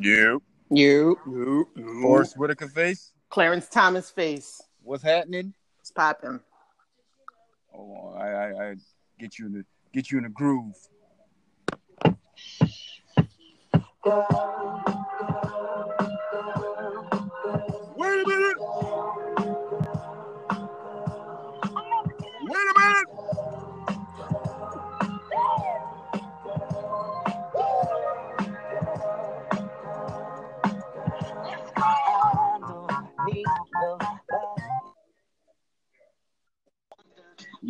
You. You. You. you. Forest Whitaker face. Clarence Thomas face. What's happening? It's popping. Hold on. I, I, I get you in the get you in the groove.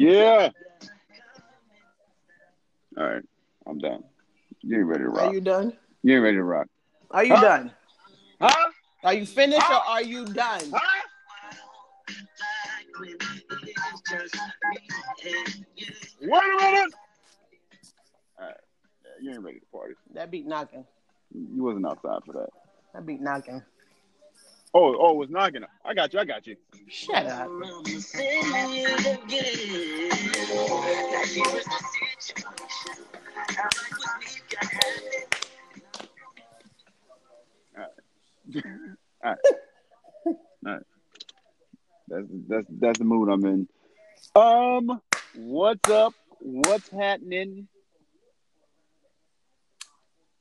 Yeah. All right, I'm done. You ain't ready to rock. Are you done? You ain't ready to rock. Are you Huh? done? Huh? Are you finished or are you done? Huh? Wait a minute. All right, you ain't ready to party. That beat knocking. You wasn't outside for that. That beat knocking. Oh, oh, it was knocking. I got you. I got you. Shut up. All right. All right. That's that's that's the mood I'm in. Um, what's up? What's happening?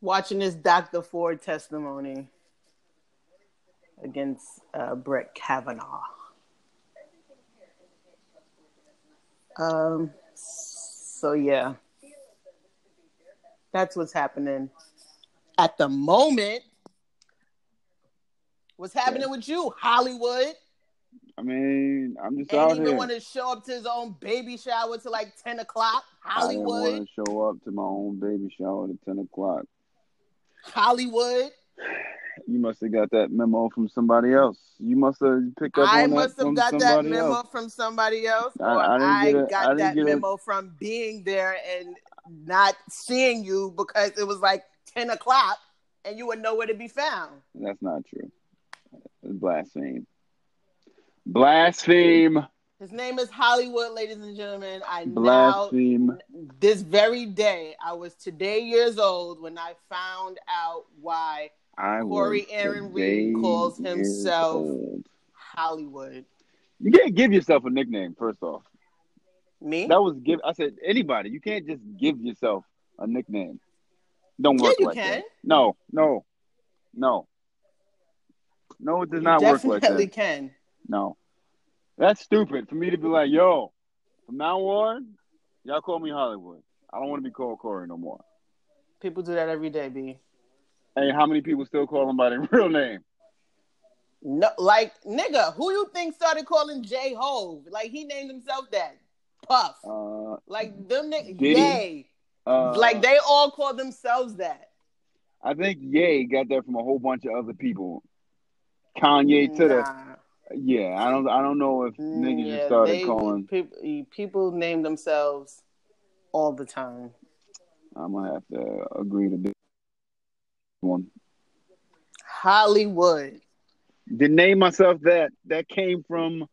Watching this Dr. Ford testimony against uh, Brett Kavanaugh. Um. So yeah, that's what's happening at the moment. What's happening with you, Hollywood? I mean, I'm just Ain't out even here. want to show up to his own baby shower to like ten o'clock. I didn't Hollywood, want to show up to my own baby shower at ten o'clock. Hollywood. You must have got that memo from somebody else. You must have picked up I must have got that memo else. from somebody else, I- or I didn't I, get it- I got didn't that memo from being there and not seeing you because it was like ten o'clock and you were nowhere to be found. That's not true. It's blaspheme. Blaspheme. His name is Hollywood, ladies and gentlemen. I now Blaspheme. this very day, I was today years old when I found out why I Corey Aaron Reed calls himself- old. Hollywood. You can't give yourself a nickname. First off, Me? that was give. I said anybody. You can't just give yourself a nickname. Don't Yeah, work you like can. that. No, no, no, no. It does You not work like that. definitely can. No, that's stupid for me to be like, yo. From now on, y'all call me Hollywood. I don't want to be called Corey no more. People do that every day, B. Hey, how many people still call him by their real name? No, like nigga, who you think started calling J Hove? Like he named himself that. Puff. Uh, Like them niggas. Yay. uh, like they all call themselves that. I think Ye got that from a whole bunch of other people. Kanye to the yeah. I don't I don't know if niggas Yeah, just started they- calling. people, people name themselves all the time. I'm gonna have to agree to this one. Hollywood. To name myself that that came from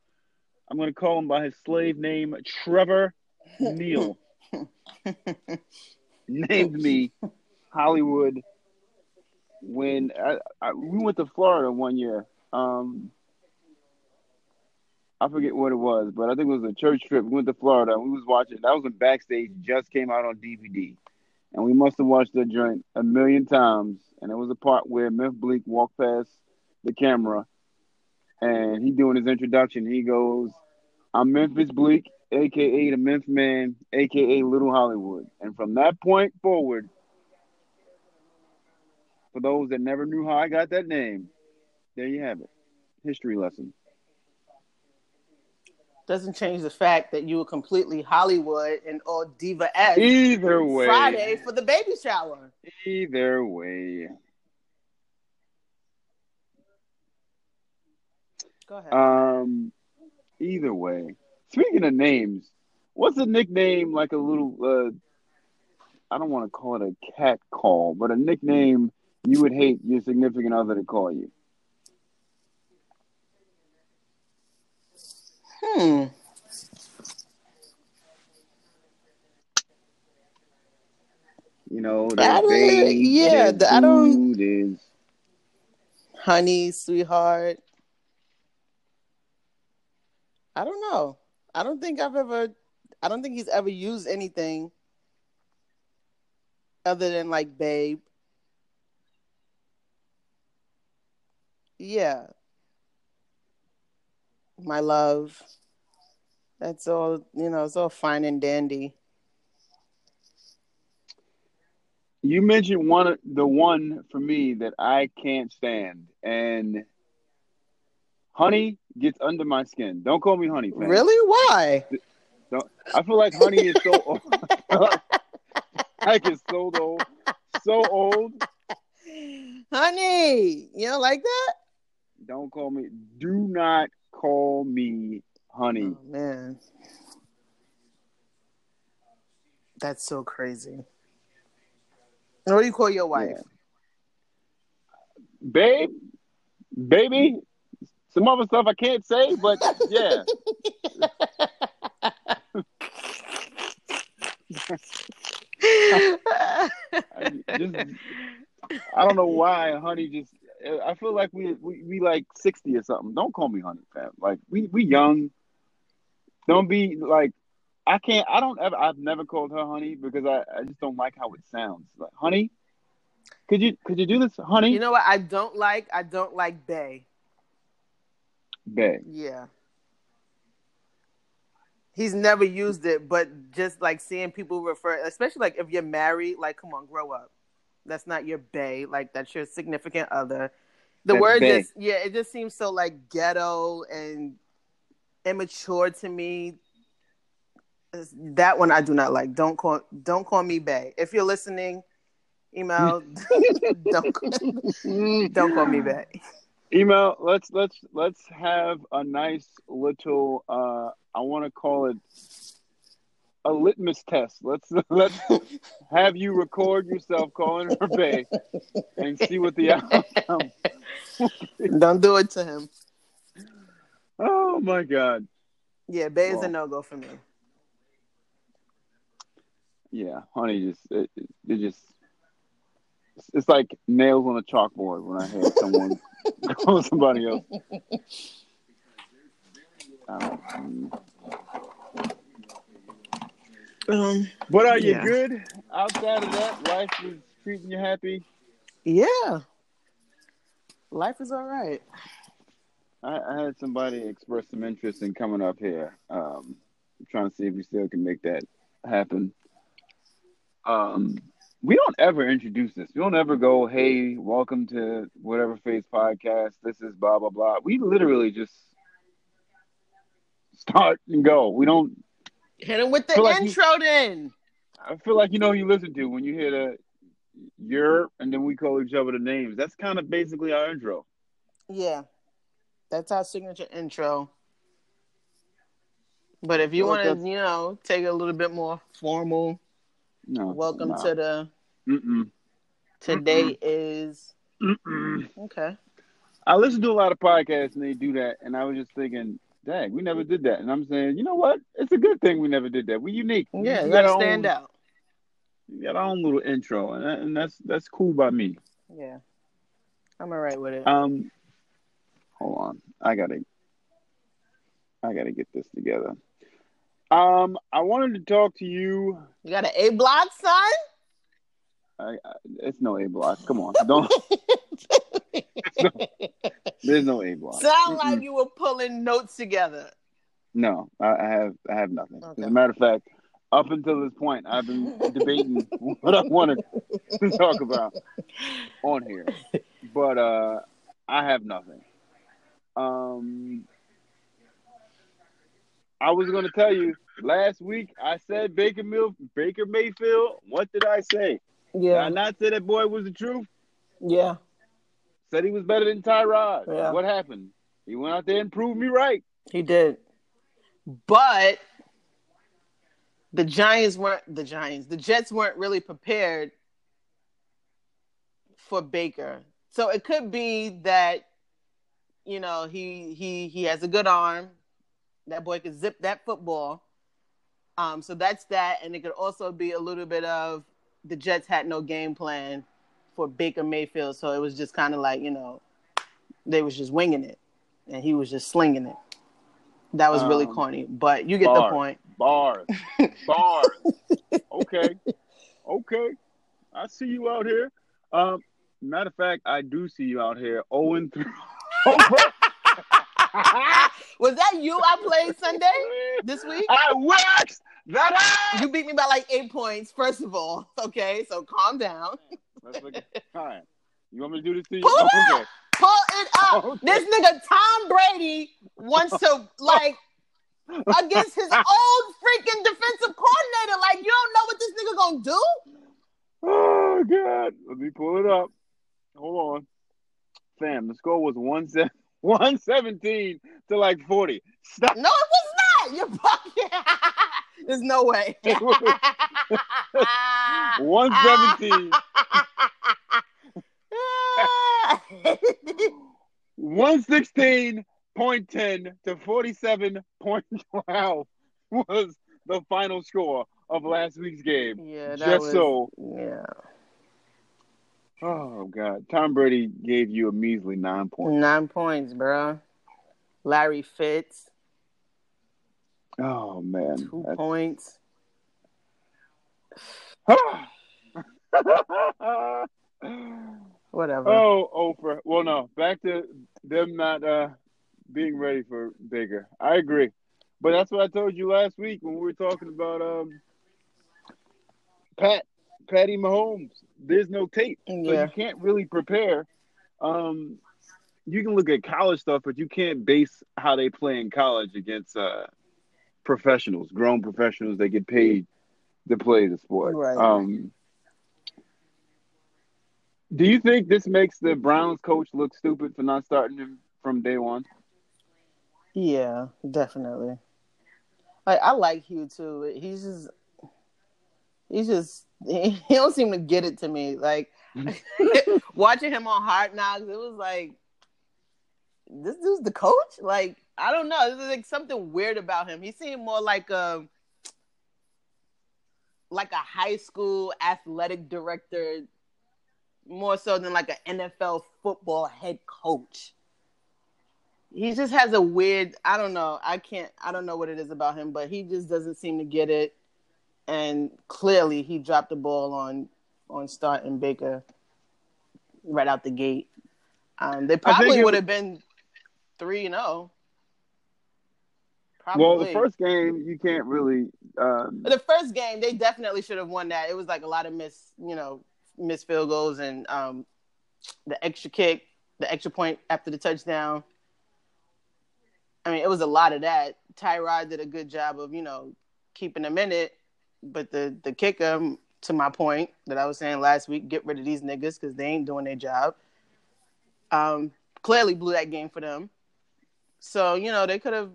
I'm gonna call him by his slave name Trevor Neal. Named me Hollywood when I, I, we went to Florida one year. Um, I forget what it was, but I think it was a church trip. We went to Florida. and We was watching. That was when Backstage just came out on DVD, and we must have watched that joint a million times. And there was a part where Memphis Bleek walked past the camera, and he doing his introduction. He goes, "I'm Memphis Bleek, aka the Memphis Man, aka Little Hollywood." And from that point forward, for those that never knew how I got that name, there you have it. History lesson. Doesn't change the fact that you were completely Hollywood and all Diva S Either way. Friday for the baby shower. Either way. Go ahead. Um either way. Speaking of names, what's a nickname like a little uh I don't want to call it a cat call, but a nickname you would hate your significant other to call you? Hmm. You know, I that don't- babe, yeah, the- I don't- is honey, sweetheart. I don't know. I don't think I've ever. I don't think he's ever used anything other than like babe. Yeah. My love. That's all, you know, it's all fine and dandy. You mentioned one the one for me that I can't stand, and honey gets under my skin. Don't call me honey. Fam. Really? Why? Don't, I feel like honey is so old. like it's so old, so old. Honey, you don't like that? Don't call me. Do not call me honey. Oh, man, that's so crazy. What do you call your wife? Yeah. Babe, baby, some other stuff I can't say, but yeah. I, just, I don't know why honey just I feel like we, we we like 60 or something. Don't call me honey, fam. Like we we young. Don't be like I can't I don't ever I've never called her honey because I, I just don't like how it sounds. Like honey, could you could you do this, honey? You know what I don't like? I don't like bay. Bay. Yeah. He's never used it, but just like seeing people refer, especially like if you're married, like come on, grow up. That's not your bay, like that's your significant other. The That's word bae. just yeah, it just seems so like ghetto and immature to me. That one I do not like. Don't call don't call me bay. If you're listening, email don't don't call me bay. Email. Let's let's let's have a nice little. uh I want to call it a litmus test. Let's let's have you record yourself calling her Bay and see what the outcome. Don't do it to him. Oh my god. Yeah, bay is a no go for me. Yeah, honey, just it, it, it just it's- it's like nails on a chalkboard when I hear someone call somebody else. I don't-. Um, But are you Yeah. good outside of that? Life is treating you happy. yeah, life is all right. I, I had somebody express some interest in coming up here. Um, I'm trying to see if we still can make that happen. Um, we don't ever introduce this. We don't ever go, "Hey, welcome to whatever face podcast. This is blah blah blah." We literally just start and go. We don't. Hit him with the like you- intro, then. I feel like you know who you listen to when you hear the "your" and then we call each other the names. That's kind of basically our intro. Yeah, that's our signature intro. But if you want to, you know, take it a little bit more formal, No, welcome no. to the Mm-mm. today is Mm-mm. okay. I listen to a lot of podcasts and they do that, and I was just thinking, dang, we never did that. And I'm saying, you know what? It's a good thing we never did that. We're unique. Yeah, we got gotta stand own, out. We got our own little intro, and, that, and that's that's cool by me. Yeah, I'm alright with it. Um, hold on, I gotta, I gotta get this together. Um, I wanted to talk to you. You got an A block, son? I, I, it's no A block. Come on, don't. There's no A block. Sound Mm-mm. like you were pulling notes together. No, I, I have I have nothing. Okay. As a matter of fact, up until this point, I've been debating what I wanted to talk about on here, but uh, I have nothing. Um, I was going to tell you last week. I said Baker Mill, Baker Mayfield. What did I say? Did I not say that boy was the truth? yeah. Said he was better than Tyrod. Yeah. What happened? He went out there and proved me right. He did. But the Giants weren't the Giants. The Jets weren't really prepared for Baker. So it could be that you know, he he he has a good arm. That boy could zip that football. Um so that's that and it could also be a little bit of the Jets had no game plan for Baker Mayfield, so it was just kind of like, you know, they was just winging it, and he was just slinging it. That was really Um, corny, but you get bars. the point. Bars. Bars. okay. Okay. I see you out here. Um, matter of fact, I do see you out here. 0 and 3. Was that you I played Sunday this week? I waxed that. You beat me by like eight points, first of all. Okay, so calm down. Let's look at time. You want me to do this to you? Pull it okay. Pull it up. Okay. This nigga Tom Brady wants to like against his old freaking defensive coordinator. Like you don't know what this nigga gonna do? Oh God. Let me pull it up. Hold on. Fam, the score was one se- 117 to like 40. Stop. No, it was not. You're fucking. There's no way. 117. 116.10 to 47.12 was the final score of last week's game. yeah, that Just was, so. Yeah, Oh God, Tom Brady gave you a measly nine points. nine points, bro. Larry Fitz, Oh man, two That's- points. Whatever. oh, Oprah. Well, no, back to them not uh, being ready for Baker. I agree, but that's what I told you last week when we were talking about um, Pat, Patty Mahomes. There's no tape, so Yeah. you can't really prepare. Um, you can look at college stuff, but you can't base how they play in college against uh, professionals, grown professionals that get paid to play the sport. Right. Um, do you think this makes the Browns coach look stupid for not starting him from day one? Yeah, definitely. Like I like Hugh too. He's just he's just he, he don't seem to get it to me. Like watching him on Hard Knocks, it was like this dude's the coach? Like, I don't know. There's like something weird about him. He seemed more like a like a high school athletic director more so than like an NFL football head coach. He just has a weird i don't know. I can't i don't know what it is about him but he just doesn't seem to get it. And clearly he dropped the ball on on starting baker right out the gate. Um, they probably would have been 3 and 0 Well, the first game you can't really. Um, the first game they definitely should have won that. It was like a lot of miss you know missed field goals and um, the extra kick the extra point after the touchdown. I mean it was a lot of that. Tyrod did a good job of you know keeping them in it but the the kicker to my point that i was saying last week get rid of these niggas because they ain't doing their job. Um clearly blew that game for them. So you know they could have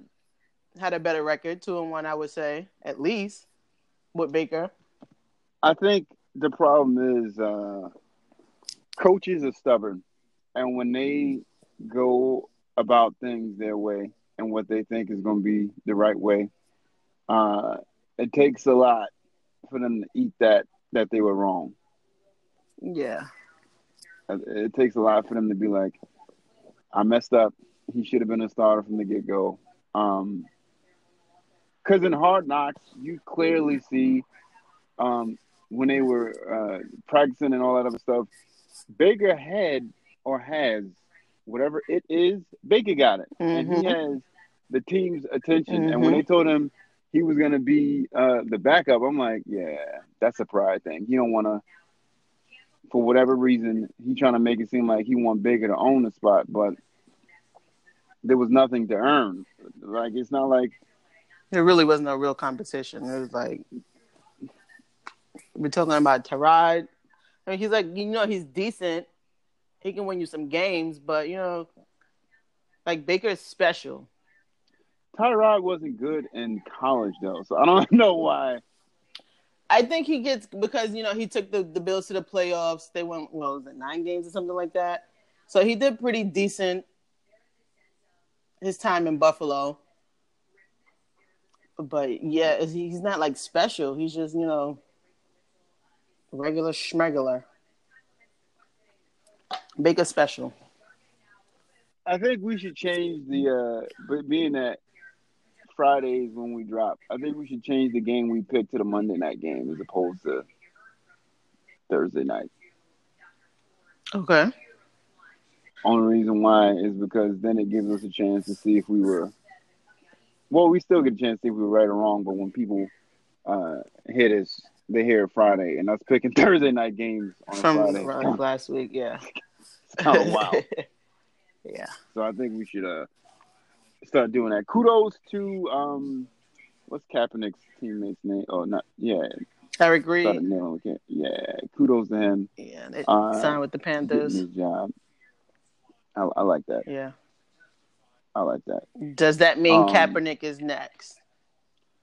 had a better record two and one i would say at least with baker. I think the problem is uh, coaches are stubborn, and when they go about things their way and what they think is going to be the right way, uh, it takes a lot for them to eat that that they were wrong. yeah It, it takes a lot for them to be like, "I messed up. He should have been a starter from the get go." Um, because in Hard Knocks, you clearly see um, when they were uh, practicing and all that other stuff, Baker had or has whatever it is, Baker got it, and he Mhm. has the team's attention. And when they told him he was going to be uh, the backup, I'm like, yeah, that's a pride thing. He don't want to. For whatever reason, he trying to make it seem like he want Baker to own the spot, but there was nothing to earn. Like it's not like There really was no real competition. It was like we're talking about Tyrod. I mean, he's like you know he's decent. He can win you some games, but you know, like Baker is special. Tyrod wasn't good in college though, so I don't know why. I think he gets because you know he took the the Bills to the playoffs. They went well, was it nine games or something like that. So he did pretty decent his time in Buffalo. But yeah, he's not like special. He's just you know regular schmegular. Baker special. I think we should change the uh but being that Fridays when we drop, I think we should change the game we pick to the Monday night game as opposed to Thursday night. Okay. Only reason why is because then it gives us a chance to see if we were well, we still get a chance to see if we were right or wrong, but when people uh hit us they hear Friday and I was picking Thursday night games on From Friday. from last week, yeah. It's kind of wild. yeah. So I think we should uh start doing that. Kudos to um what's Kaepernick's teammate's name? Oh not yeah. Eric Started Reid. nailing with it. Yeah. Kudos to him. Yeah, they Uh, signed with the Panthers. his job. I, I like that. Yeah. I like that. Does that mean Um, Kaepernick is next?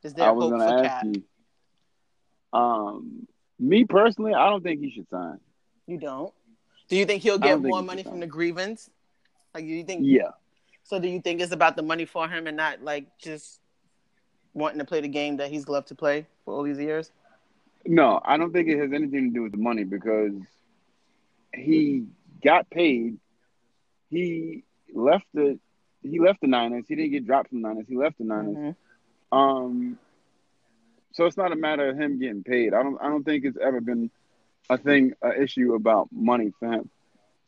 Is there I was hope for gonna Cap? ask you. Um me personally, I don't think he should sign. You don't. Do you think he'll get more he money from sign. the grievance? Like, do you think? Yeah. So, do you think it's about the money for him and not like just wanting to play the game that he's loved to play for all these years? No, I don't think it has anything to do with the money because he got paid. He left the he left the Niners. He didn't get dropped from the Niners. He left the Niners. Mhm. Um, so it's not a matter of him getting paid. I don't. I don't think it's ever been a thing, an issue about money for him.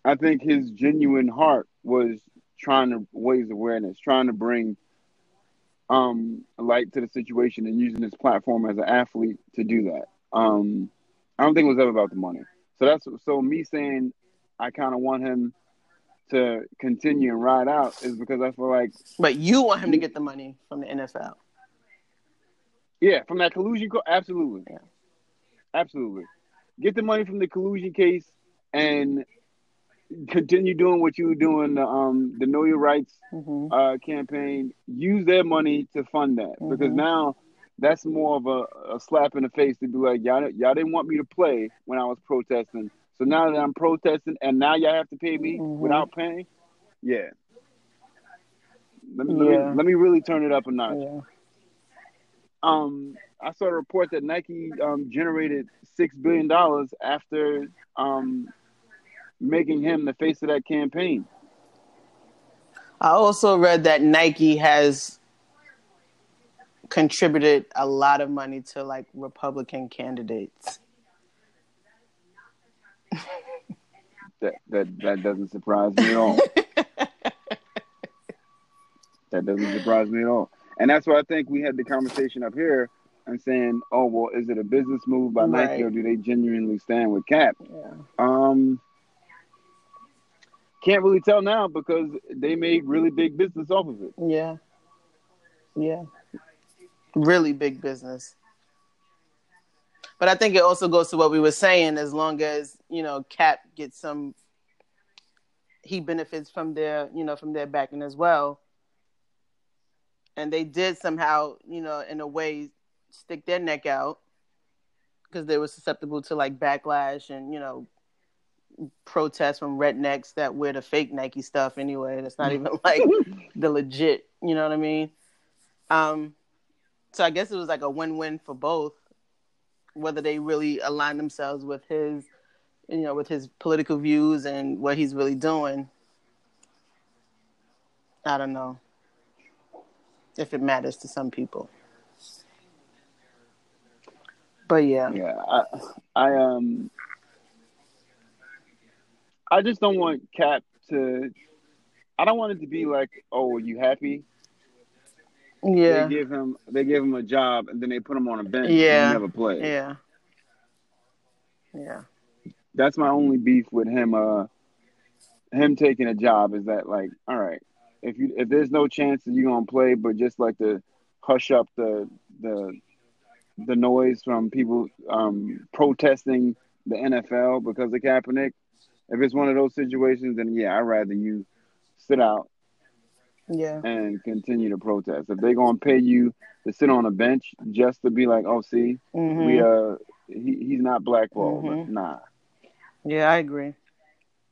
I think his genuine heart was trying to raise awareness, trying to bring um light to the situation, and using his platform as an athlete to do that. Um, I don't think it was ever about the money. So that's so me saying I kind of want him to continue and ride out is because I feel like But you want him to get the money from the NFL. Yeah, from that collusion, co- absolutely, Yeah. absolutely. Get the money from the collusion case and continue doing what you were doing. The um, the Know Your Rights hmm uh, campaign. Use their money to fund that because Mhm. now that's more of a, a slap in the face to be like, y'all, y'all didn't want me to play when I was protesting. So now that I'm protesting, and now y'all have to pay me Mhm. without paying. Yeah. Let me, let me let me really turn it up a notch. Yeah. Um, I saw a report that Nike um, generated six billion dollars after um, making him the face of that campaign. I also read that Nike has contributed a lot of money to like Republican candidates. That that that doesn't surprise me at all. that doesn't surprise me at all. And that's why I think we had the conversation up here and saying, "Oh well, is it a business move by Nike or do they genuinely stand with Cap?" Yeah. Um, can't really tell now because they made really big business off of it. Yeah. Yeah. Really big business. But I think it also goes to what we were saying as long as, you know, Cap gets some he benefits from their, you know, from their backing as well. And they did somehow, you know, in a way stick their neck out because they were susceptible to like backlash and, you know, protests from rednecks that wear the fake Nike stuff anyway. That's not even like the legit, you know what I mean? Um, so I guess it was like a win-win for both, whether they really align themselves with his, you know, with his political views and what he's really doing. I don't know if it matters to some people, but yeah, Yeah, I, I um, I just don't want Cap to. I don't want it to be like, "Oh, are you happy?" yeah, They give him, they give him a job, and then they put him on a bench. Yeah. and never play. yeah, yeah, That's my only beef with him. Uh, him taking a job is that like, all right, if you if there's no chance that you're gonna play, but just like to hush up the the the noise from people um, protesting the NFL because of Kaepernick. If it's one of those situations, then yeah, I'd rather you sit out yeah, and continue to protest. If they're gonna pay you to sit on a bench just to be like, oh, see, hmm we uh, he, he's not blackballed. Mhm. Nah, yeah. I agree.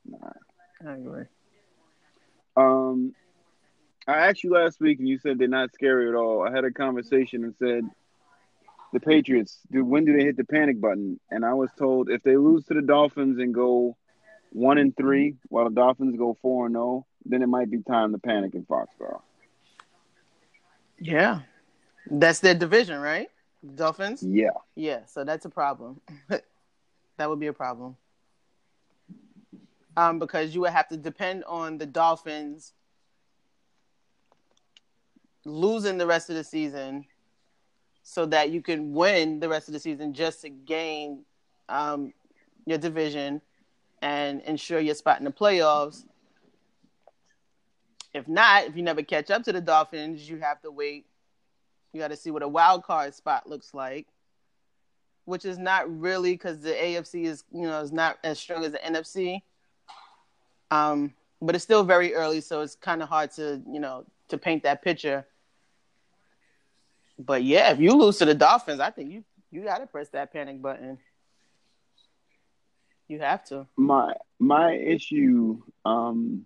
nah. I agree. Um, I asked you last week, and you said they're not scary at all. I had a conversation and said the Patriots. Do when do they hit the panic button? And I was told if they lose to the Dolphins and go one and three, while the Dolphins go four and zero, then it might be time to panic in Foxborough. Yeah, that's their division, right? Dolphins. Yeah. Yeah, so that's a problem. that would be a problem. Um, because you would have to depend on the Dolphins losing the rest of the season so that you can win the rest of the season just to gain um, your division and ensure your spot in the playoffs. If not, if you never catch up to the Dolphins, you have to wait. You got to see what a wild card spot looks like, which is not really because the AFC is you know is not as strong as the NFC. Um, but it's still very early, so it's kind of hard to you know to paint that picture. But yeah, if you lose to the Dolphins, I think you you got to press that panic button. You have to. My my issue, um,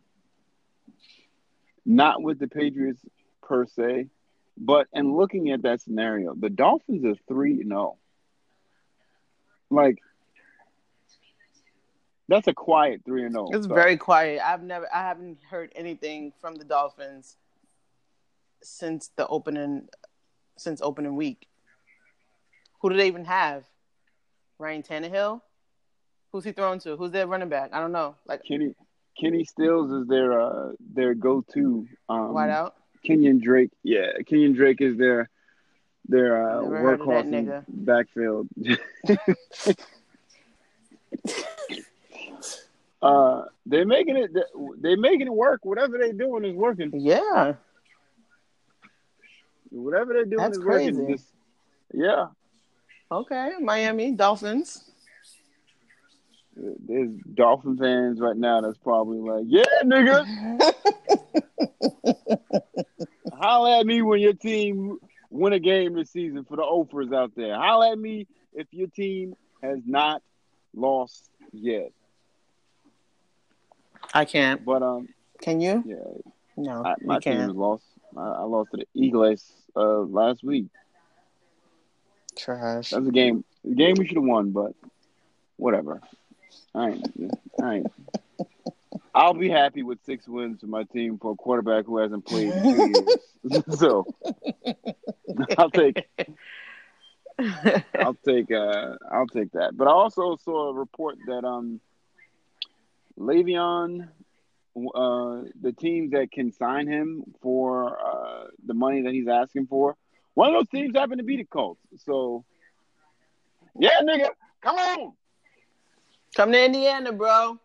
not with the Patriots per se, but in looking at that scenario, the Dolphins are three and zero. Like that's a quiet three and zero. It's so. very quiet. I've never, I haven't heard anything from the Dolphins since the opening, since opening week. Who do they even have? Ryan Tannehill. Who's he throwing to? Who's their running back? I don't know. Like Kenny, Kenny Stills is their uh their go to um, wide out. Kenyon Drake, yeah, Kenyon Drake is their their uh, workhorse in backfield. uh, they're making it. They're making it work. Whatever they're doing is working. Yeah. Whatever they're doing That's is crazy. working. Just, yeah. Okay, Miami Dolphins. There's Dolphin fans right now that's probably like, yeah, nigga. Holla at me when your team win a game this season for the Oprahs out there. Holla at me if your team has not lost yet. I can't. But um, can you? Yeah. No, I, my team has lost. I, I, lost to the Eagles uh, last week. Trash. That's a game. The game we should have won, but whatever. I ain't. I ain't. I'll be happy with six wins for my team for a quarterback who hasn't played in two years. so I'll take. I'll take. Uh, I'll take that. But I also saw a report that um, Le'Veon, uh, the teams that can sign him for uh, the money that he's asking for, one of those teams happen to be the Colts. So, yeah, nigga, come on. Come to Indiana, bro.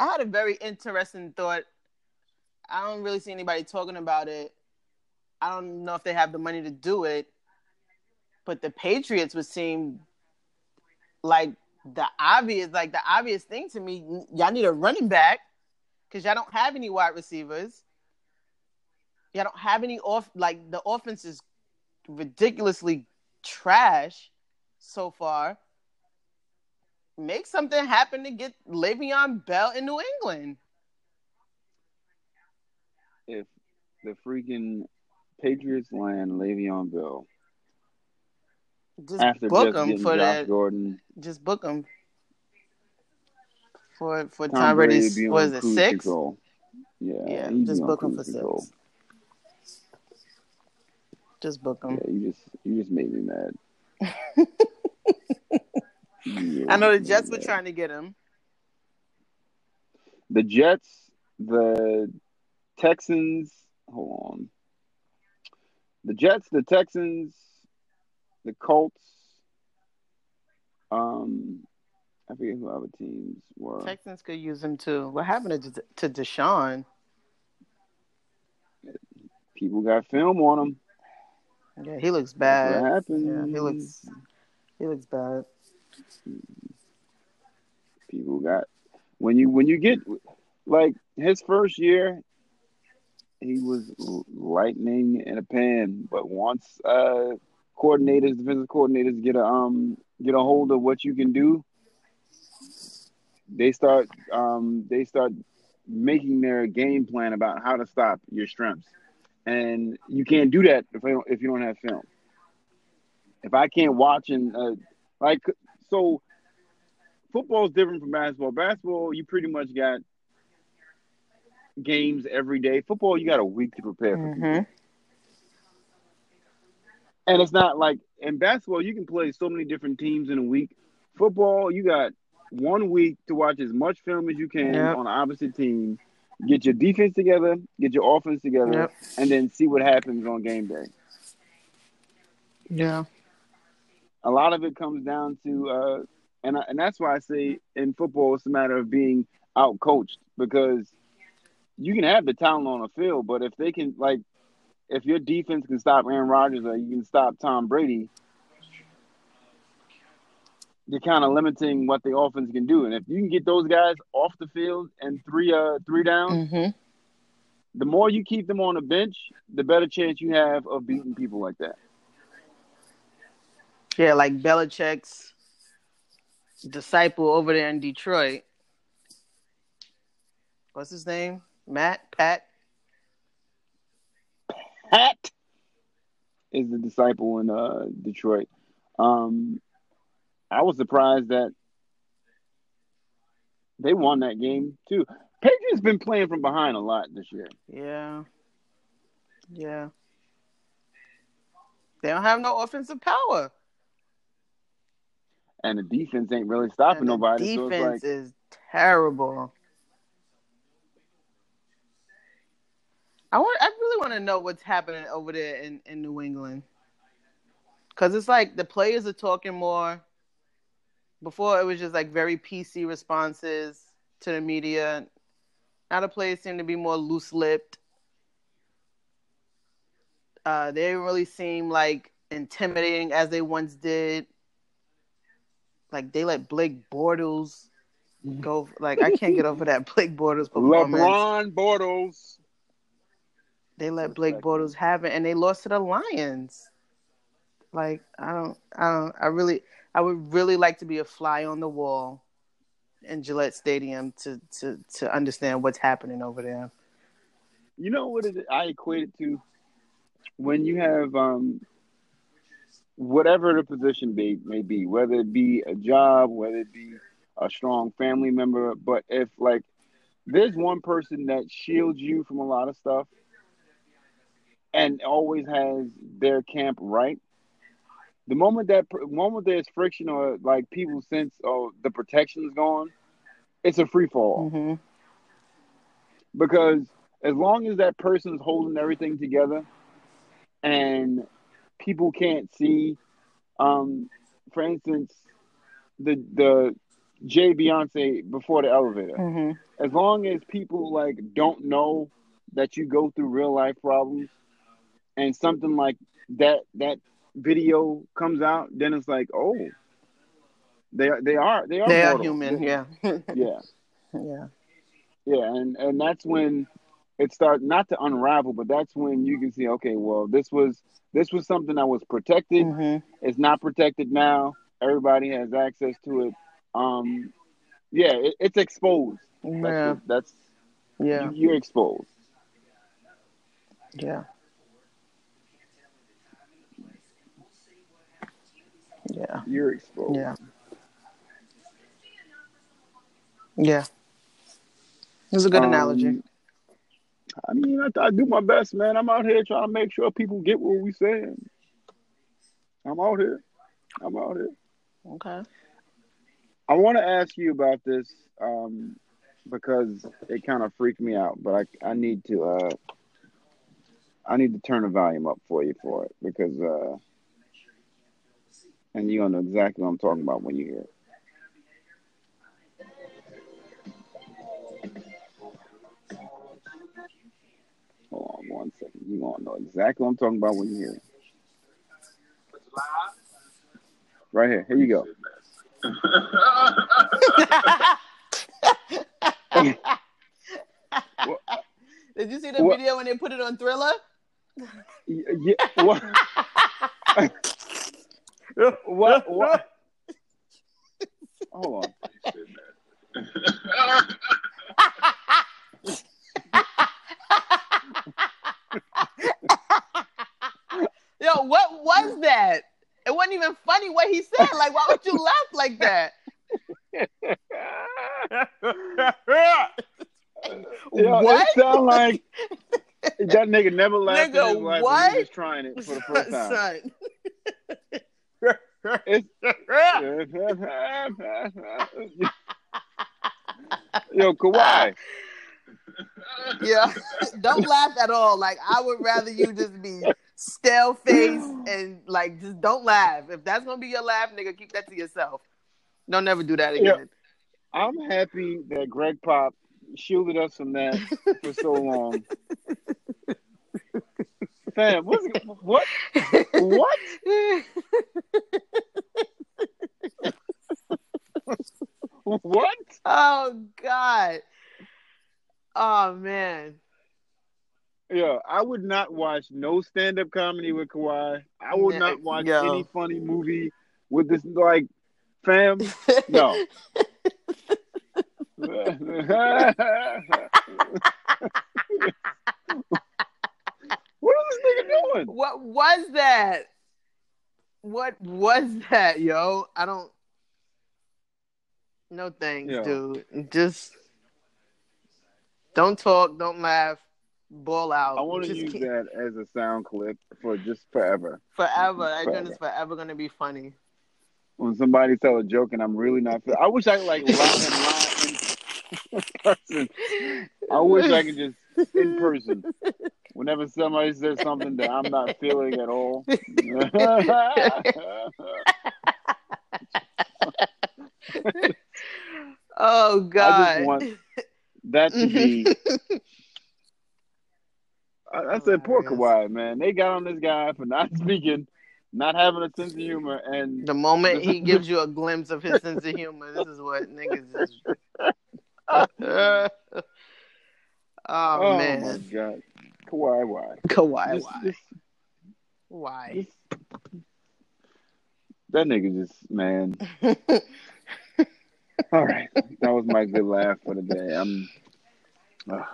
I had a very interesting thought. I don't really see anybody talking about it. I don't know if they have the money to do it, but the Patriots would seem like the obvious, like the obvious thing to me. Y'all need a running back because y'all don't have any wide receivers. Y'all don't have any off. Like the offense is ridiculously trash so far make something happen to get Le'Veon Bell in New England. If the freaking Patriots land Le'Veon Bell, just after book him for Josh that. Gordon, just book him for for Tom, Tom Brady's. Was it six? Control. Yeah, yeah. Just book him for control. six. Just book him. Yeah, you just you just made me mad. I know the Jets were trying to get him. The Jets, the Texans. Hold on. The Jets, the Texans, the Colts. Um, I forget who other teams were. Texans could use him too. What happened to to Deshaun? People got film on him. Yeah, he looks bad. What happened? Yeah, he looks he looks bad. People got when you when you get like his first year, he was lightning in a pan. But once uh, coordinators, defensive coordinators get a um get a hold of what you can do, they start um they start making their game plan about how to stop your strengths, and you can't do that if I don't, if you don't have film. If I can't watch and uh, like so football is different from basketball. Basketball, you pretty much got games every day. Football, you got a week to prepare for Mm-hmm. And it's not like in basketball, you can play so many different teams in a week. Football, you got one week to watch as much film as you can Yep. on the opposite team, get your defense together, get your offense together, Yep. and then see what happens on game day. Yeah. A lot of it comes down to, uh, and I, and that's why I say in football it's a matter of being out coached because you can have the talent on the field, but if they can like, if your defense can stop Aaron Rodgers or you can stop Tom Brady, you're kind of limiting what the offense can do. And if you can get those guys off the field and three uh three down, Mm-hmm. the more you keep them on the bench, the better chance you have of beating people like that. Yeah, like Belichick's disciple over there in Detroit. What's his name? Matt? Pat? Pat is the disciple in uh, Detroit. Um, I was surprised that they won that game too. Patriots been playing from behind a lot this year. Yeah. Yeah. They don't have no offensive power. and the defense ain't really stopping nobody. So defense it's like, is terrible. I want. I really want to know what's happening over there in, in New England, because it's like the players are talking more. Before it was just like very PC responses to the media. Now the players seem to be more loose lipped. Uh, they don't really seem like intimidating as they once did. Like they let Blake Bortles go. Like I can't get over that Blake Bortles performance. LeBron Bortles. They let Blake Bortles have it, and they lost to the Lions. Like I don't, I don't, I really, I would really like to be a fly on the wall in Gillette Stadium to to to understand what's happening over there. You know what it, I equate it to? When you have um, whatever the position be, may be, whether it be a job, whether it be a strong family member, but if like there's one person that shields you from a lot of stuff and always has their camp right, the moment that moment there's friction or like people sense oh the protection is gone, it's a free fall Mm-hmm. because as long as that person is holding everything together and people can't see um for instance the the Jay Beyonce before the elevator Mm-hmm. as long as people like don't know that you go through real life problems and something like that that video comes out then it's like oh they are they are they are They are human. Yeah. yeah yeah. Yeah, and and that's when it starts not to unravel, but that's when you can see, okay, well, this was this was something that was protected. Mm-hmm. It's not protected now. Everybody has access to it. Um, yeah, it, it's exposed. Yeah. it. that's Yeah. you're exposed. Yeah. Yeah. You're exposed. Yeah. Yeah. It was a good Um, analogy. I mean, I, I do my best, man. I'm out here trying to make sure people get what we saying. I'm out here. I'm out here. Okay. I want to ask you about this um, because it kind of freaked me out, but I I need to uh, I need to turn the volume up for you for it because uh, and you're gonna know exactly what I'm talking about when you hear it. Hold on one second. You're gonna know exactly what I'm talking about when you hear it. Right here. Here you go. Did you see the What- video when they put it on Thriller? Y- Yeah. What? what? What? Hold on. Yo, what was that? It wasn't even funny what he said. Like, why would you laugh like that? Yo, what? It sound like that nigga never laughed Nigga, in his life when what? he was trying it for the first time. Son. Yo, Kawhi. yeah. Don't laugh at all. Like I would rather you just be stale face and like just don't laugh. If that's gonna be your laugh, nigga, keep that to yourself. Don't never do that Yeah. again. I'm happy that Greg Pop shielded us from that for so long. Fam, what's, what? What? What? oh God. Oh man. Yeah, I would not watch no stand up comedy with Kawhi. I would not watch yo. any funny movie with this like fam. No. what is this nigga doing? What was that? What was that, yo? I don't. No thanks, dude. Just don't talk, don't laugh, ball out. I want to use keep- that as a sound clip for just forever. forever. That joint Forever. is forever gonna be funny. When somebody tell a joke and I'm really not. I wish I could like lie and lie in person. I wish I could just in person. Whenever somebody says something that I'm not feeling at all. Oh God. want that to be. I, I said, poor oh, Kawhi, man. They got on this guy for not speaking, not having a sense of humor, and The moment he gives you a glimpse of his sense of humor, this is what niggas is. oh, oh, my man, god, Kawhi, why? Kawhi, why? Why? that nigga just man. All right, that was my good laugh for the day. I'm, oh,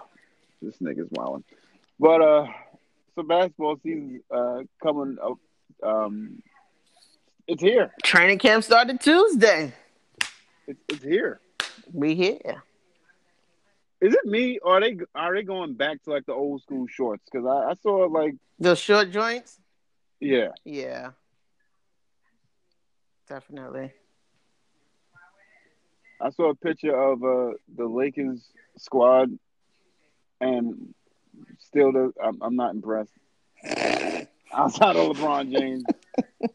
this nigga's wilding. But uh, so basketball season uh coming up. Um, it's here. Training camp started Tuesday. It's, it's here. We here. Is it me or are they are they going back to like the old school shorts? Because I, I saw like The short joints. yeah, Yeah. Definitely. I saw a picture of uh the Lakers squad, and still the, I'm, I'm not impressed. Outside of LeBron James,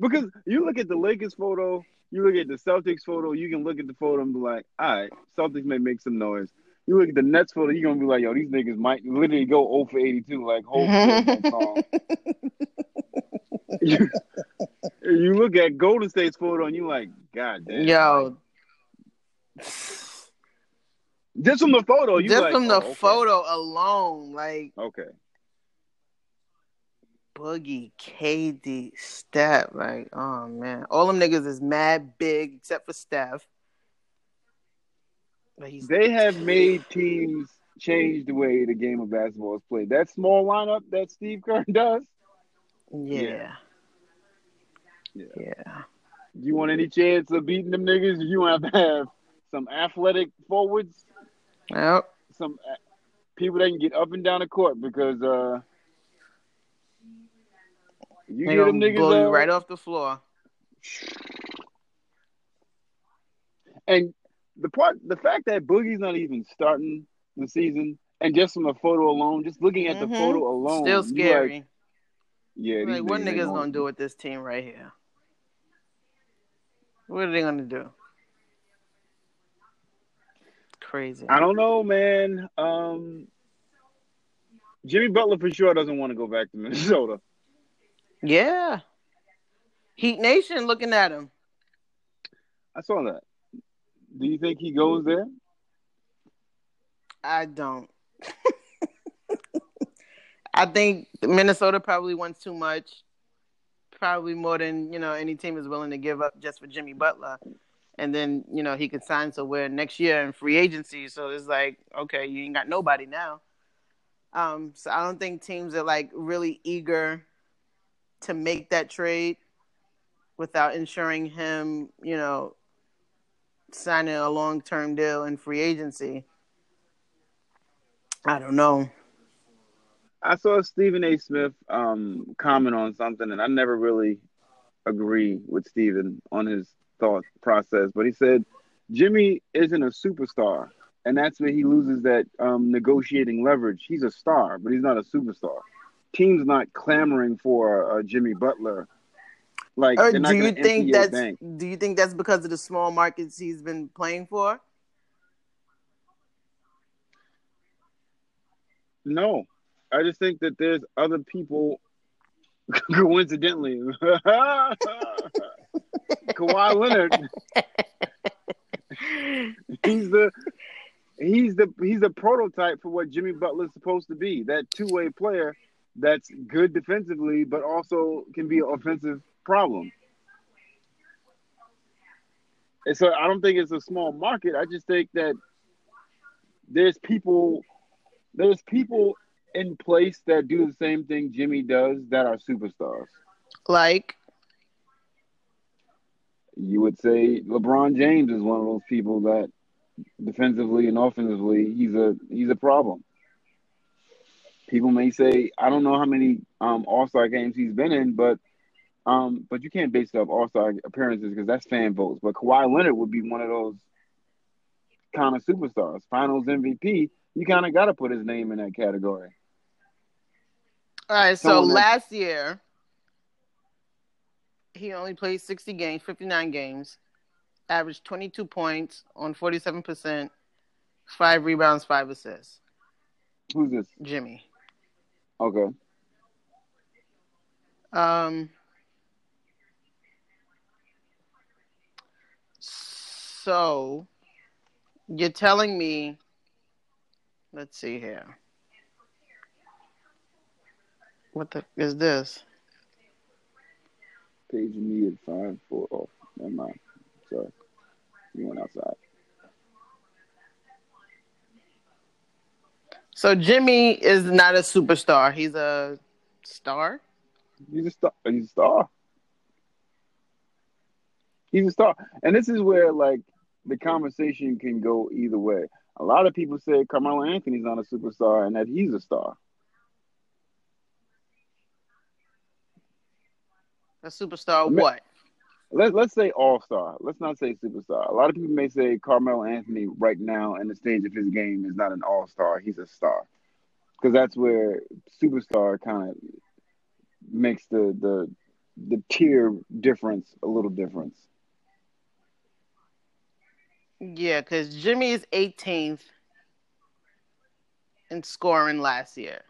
because you look at the Lakers photo, you look at the Celtics photo, you can look at the photo and be like, all right, Celtics may make some noise. You look at the Nets photo, you're gonna be like, yo, these niggas might literally go 0 for 82, like whole song. you, you look at Golden State's photo and you're like, God damn. Yo, Just from the photo, you just like, from the oh, okay. photo alone, like Okay. Boogie, KD, Steph, like, oh man, all them niggas is mad big except for Steph. They have made teams change the way the game of basketball is played. That small lineup that Steve Kerr does. yeah, Yeah. yeah. You want any chance of beating them niggas? You have to have some athletic forwards, Yep. some people that can get up and down the court because uh, you They get them niggas blow you right off the floor. And the part, the fact that Boogie's not even starting the season, and just from a photo alone, just looking at the Mhm. photo alone, Still you like, scary. yeah, Like, what niggas gonna do with this team right here? What are they gonna do? Crazy. I don't know, man. Um, Jimmy Butler for sure doesn't want to go back to Minnesota. Yeah. Heat Nation looking at him. I saw that. Do you think he goes there? I don't. I think Minnesota probably wants too much. Probably more than, you know, any team is willing to give up just for Jimmy Butler. And then, you know, he could sign somewhere next year in free agency. So it's like, okay, you ain't got nobody now. Um, so I don't think teams are like really eager to make that trade without ensuring him, you know, signing a long term deal in free agency. I don't know. I saw Stephen A. Smith um, comment on something, and I never really agree with Stephen on his thought process. But he said Jimmy isn't a superstar, and that's where he loses that um, negotiating leverage. He's a star, but he's not a superstar. Teams not clamoring for uh, Jimmy Butler. Like, Or do you think that's bank. do you think that's because of the small markets he's been playing for? No, I just think that there's other people. Coincidentally, Kawhi Leonard, he's the he's the he's the prototype for what Jimmy Butler's supposed to be. That two way player that's good defensively, but also can be an offensive problem. And so I don't think it's a small market. I just think that there's people there's people in place that do the same thing Jimmy does that are superstars. Like, You would say LeBron James is one of those people that defensively and offensively he's a he's a problem. People may say I don't know how many um, All Star games he's been in, but um, but you can't base it off All Star appearances because that's fan votes. But Kawhi Leonard would be one of those kind of superstars. Finals MVP, you kind of got to put his name in that category. all right, so Someone that- last year he only played 60 games, 59 games, averaged 22 points on 47%, five rebounds, five assists. Who's this? Jimmy. Okay. Um, so you're telling me, let's see here. What the is this? Page needed five four. Oh, never mind. Sorry, you went outside. So Jimmy is not a superstar. He's a star. He's a star. He's a star. He's a star, and this is where like the conversation can go either way. A lot of people say Carmelo Anthony's not a superstar and that he's a star. A superstar. Ma- What? Let, let's say all star. Let's not say superstar. A lot of people may say Carmelo Anthony right now in the stage of his game is not an all star. He's a star. Because that's where superstar kind of makes the, the the tier difference a little difference. Yeah, because Jimmy is 18th in scoring last year.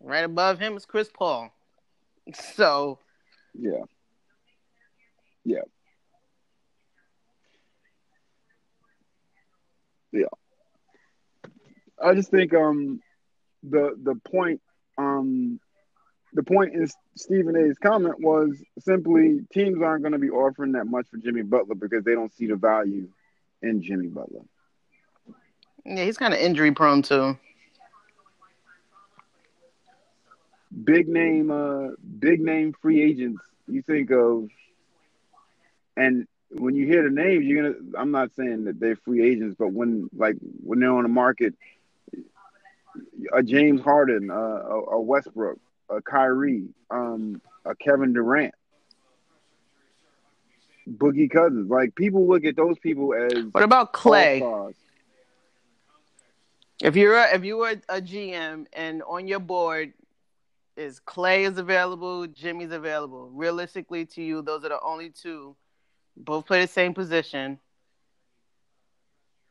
Right above him is Chris Paul. So Yeah. Yeah. Yeah. I just think um the the point um the point in Stephen A's comment was simply teams aren't going to be offering that much for Jimmy Butler because they don't see the value in Jimmy Butler. yeah, he's kind of injury prone too. Big name uh big name free agents you think of and when you hear the names you're to I'm not saying that they're free agents but when like when they're on the market a James Harden, uh, a, a Westbrook, a Kyrie, um, a Kevin Durant, Boogie Cousins. Like people look at those people as What about Klay? all-stars. If you're a, if you were a GM and on your board is Klay is available, Jimmy's available. Realistically, to you, those are the only two. Both play the same position.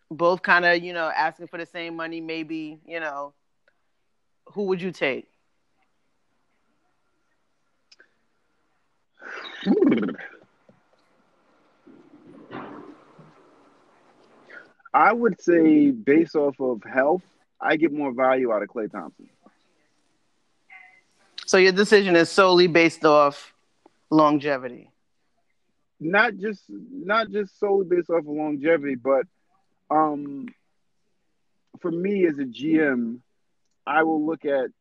Both kind of you know asking for the same money. Maybe you know. Who would you take? I would say based off of health, I get more value out of Klay Thompson. So your decision is solely based off longevity. Not just not just solely based off of longevity, but um for me as a GM, I will look at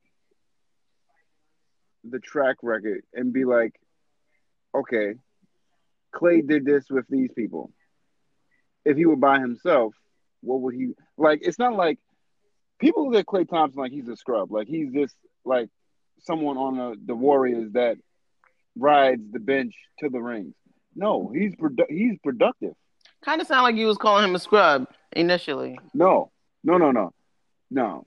the track record and be like, okay, Klay did this with these people. If he were by himself, what would he like? It's not like people look at Klay Thompson like he's a scrub, like he's just like someone on the, the Warriors that rides the bench to the rings. No, he's produ- he's productive. Kind of sound like you was calling him a scrub initially. No, no, no, no, no.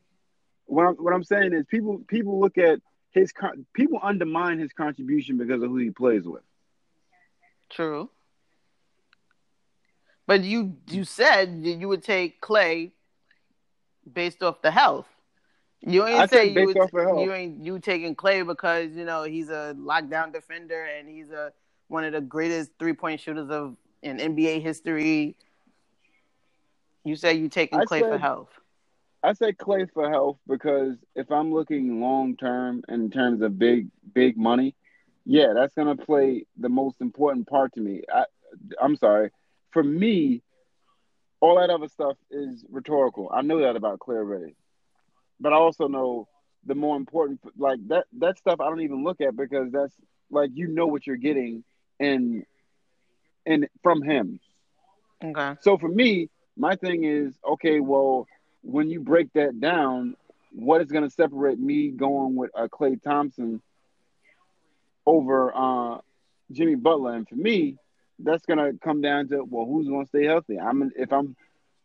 What I'm what I'm saying is people people look at his con- people undermine his contribution because of who he plays with. True. But you you said that you would take Klay based off the health. You ain't I say you based would, off of health. you ain't you taking Klay because you know he's a lockdown defender and he's a one of the greatest three point shooters of in NBA history. You say you taking I Klay for health. I say Klay for health because if I'm looking long term in terms of big big money, yeah, that's gonna play the most important part to me. I, I'm sorry, for me, all that other stuff is rhetorical. I know that about Klay already, but I also know the more important like that that stuff I don't even look at because that's like you know what you're getting and and from him. Okay. So for me, my thing is okay. Well, when you break that down, what is going to separate me going with a Klay Thompson over uh, Jimmy Butler? And for me, that's going to come down to well, who's going to stay healthy? I'm if I'm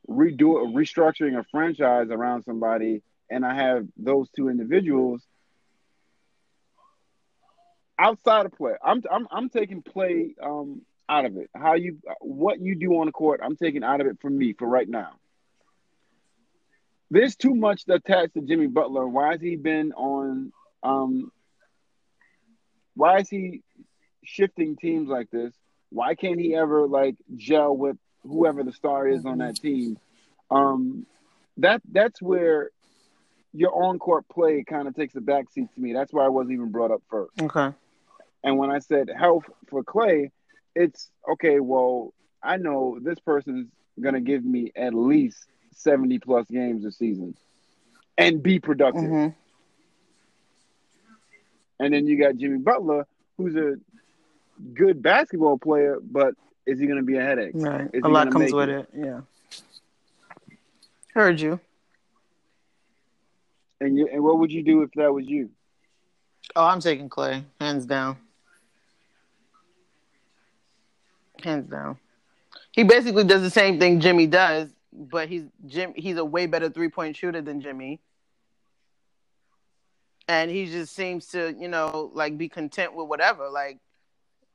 redo restructuring a franchise around somebody, and I have those two individuals outside of play. I'm I'm I'm taking play um, out of it. How you what you do on the court, I'm taking out of it for me for right now. There's too much attached to Jimmy Butler. Why has he been on um why is he shifting teams like this? Why can't he ever like gel with whoever the star is on that team? Um that that's where your on court play kind of takes a backseat to me. That's why I wasn't even brought up first. Okay. And when I said health for Klay, it's okay, well, I know this person's going to give me at least 70 plus games a season and be productive. hmm And then you got Jimmy Butler, who's a good basketball player, but is he going to be a headache? Right. Is a lot comes with it? it. Yeah. Heard you. And you, and what would you do if that was you? Oh, I'm taking Klay, hands down. Hands down. He basically does the same thing Jimmy does, but he's Jim. He's a way better three point shooter than Jimmy, and he just seems to, you know, like be content with whatever. Like,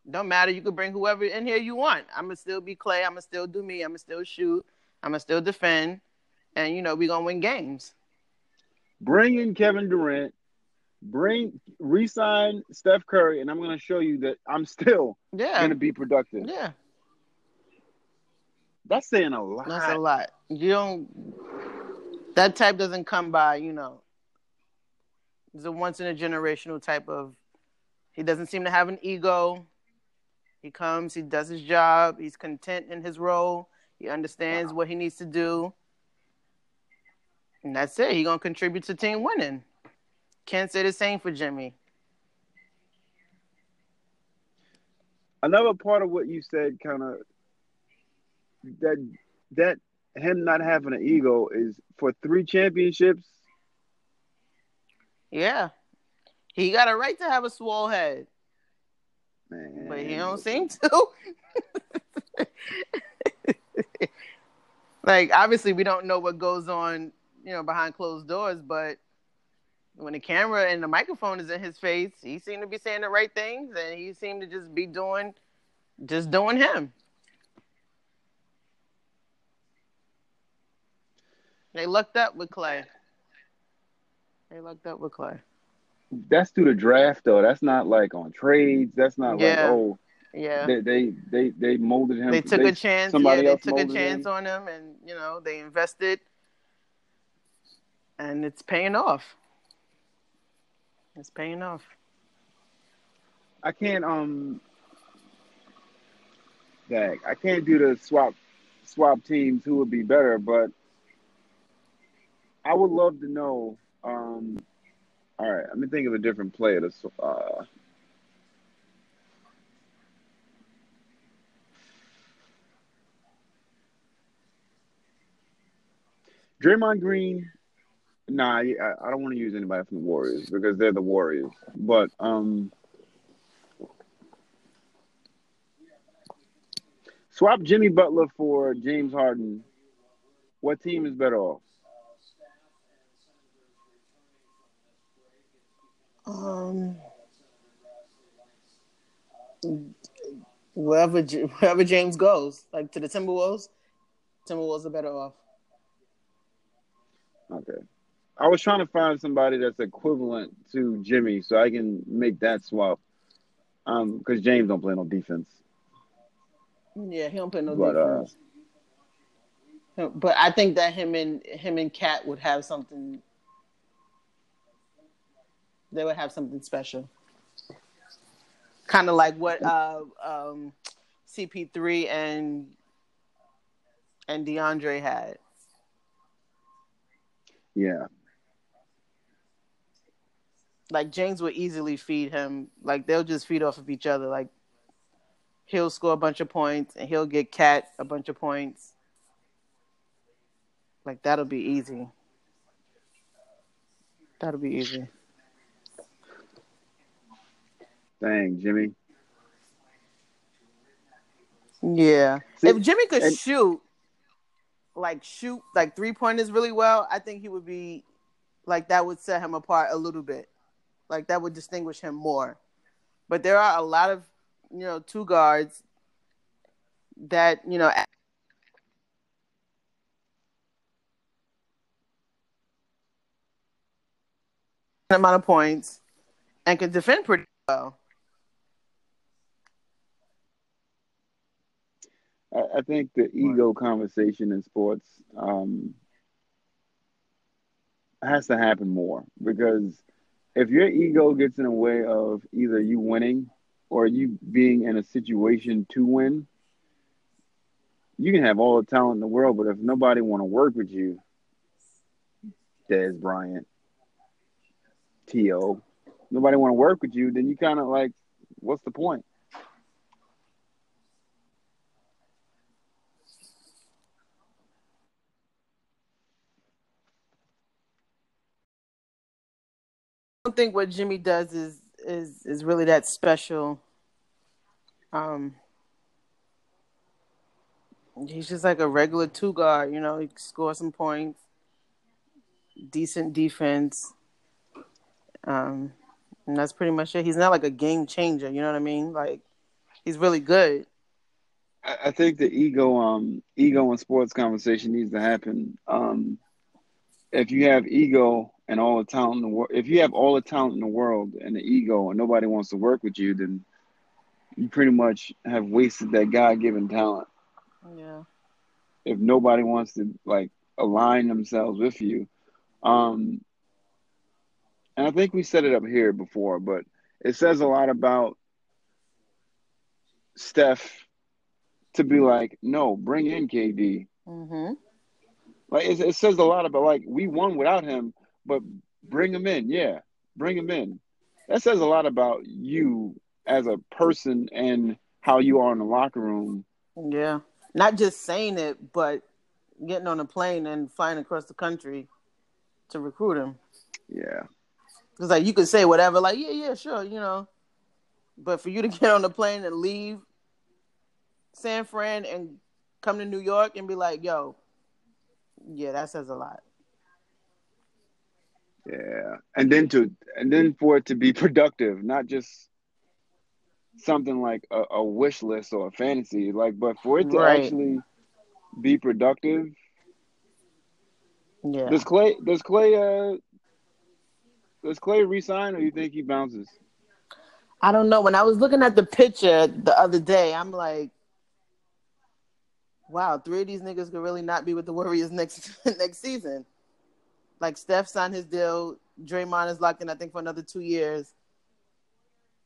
don't matter. You could bring whoever in here you want. I'm gonna still be Klay. I'm gonna still do me. I'm gonna still shoot. I'm gonna still defend, and you know, we gonna win games. Bring in Kevin Durant, bring resign Steph Curry, and I'm going to show you that I'm still Yeah. going to be productive. Yeah. That's saying a lot. That's a lot. You don't. That type doesn't come by, you know. It's a once in a generational type of. He doesn't seem to have an ego. He comes, he does his job, he's content in his role, he understands what he needs to do. And that's it. He gonna contribute to team winning. Can't say the same for Jimmy. Another part of what you said, kind of that that him not having an ego is for three championships. Yeah. He got a right to have a swole head, Man, but he don't seem to. like obviously we don't know what goes on, you know, behind closed doors, but when the camera and the microphone is in his face, he seemed to be saying the right things and he seemed to just be doing just doing him. They lucked up with Klay. They lucked up with Klay. That's through the draft, though. That's not like on trades. That's not Yeah. like oh, Yeah. they, they they they molded him. they took a chance. Yeah, somebody they else took a chance him. on him, and you know they invested, and it's paying off. It's paying off. I can't um. Dang, I can't do the swap swap teams who would be better, but I would love to know. Um, all right, let me think of a different player to. Uh, Draymond Green. Nah, I, I don't want to use anybody from the Warriors because they're the Warriors. But um, swap Jimmy Butler for James Harden. What team is better off? Um, wherever wherever James goes, like to the Timberwolves, Timberwolves are better off. Okay. I was trying to find somebody that's equivalent to Jimmy so I can make that swap. Um, because James don't play no defense. Yeah, he don't play no But, uh, defense. but I think that him and him and Cat would have something. They would have something special. Kind of like what uh, um, CP3 and and DeAndre had. Yeah. Like James would easily feed him. Like they'll just feed off of each other. Like he'll score a bunch of points and he'll get Cat a bunch of points. Like that'll be easy. That'll be easy. Dang, Jimmy. Yeah. See, if Jimmy could and- shoot, like shoot like three pointers really well, I think he would be like that would set him apart a little bit. Like that would distinguish him more. But there are a lot of you know two guards that you know amount of points and can defend pretty well. I, think the ego conversation in sports um, has to happen more because if your ego gets in the way of either you winning or you being in a situation to win, you can have all the talent in the world, but if nobody want to work with you, Dez Bryant, T.O., nobody want to work with you, then you kind of like, what's the point? Think what Jimmy does is is is really that special. Um, he's just like a regular two guard, you know. He scores some points, decent defense, um, and that's pretty much it. He's not like a game changer, you know what I mean? Like he's really good. I I think the ego, um, ego in sports conversation needs to happen. Um, if you have ego and all the talent in the world, if you have all the talent in the world and the ego, and nobody wants to work with you, then you pretty much have wasted that God-given talent. Yeah. If nobody wants to like align themselves with you, um, and I think we set it up here before, but it says a lot about Steph to be like, no, bring in KD. Mm-hmm. Like it, it says a lot about like we won without him, but bring them in, yeah, bring them in. That says a lot about you as a person and how you are in the locker room. Yeah. Not just saying it, but getting on a plane and flying across the country to recruit him. Yeah, It's like you could say whatever, like, yeah, yeah, sure, you know. But for you to get on the plane and leave San Fran and come to New York and be like, yo, yeah, that says a lot. Yeah, and then to and then for it to be productive, not just something like a, a wish list or a fantasy, like, but for it to Right. actually be productive. Yeah. Does Klay? Does Klay? Uh, does Klay resign, or you think he bounces? I don't know. When I was looking at the picture the other day, I'm like, wow, three of these niggas could really not be with the Warriors next next season. Like Steph signed his deal. Draymond is locked in, I think, for another two years.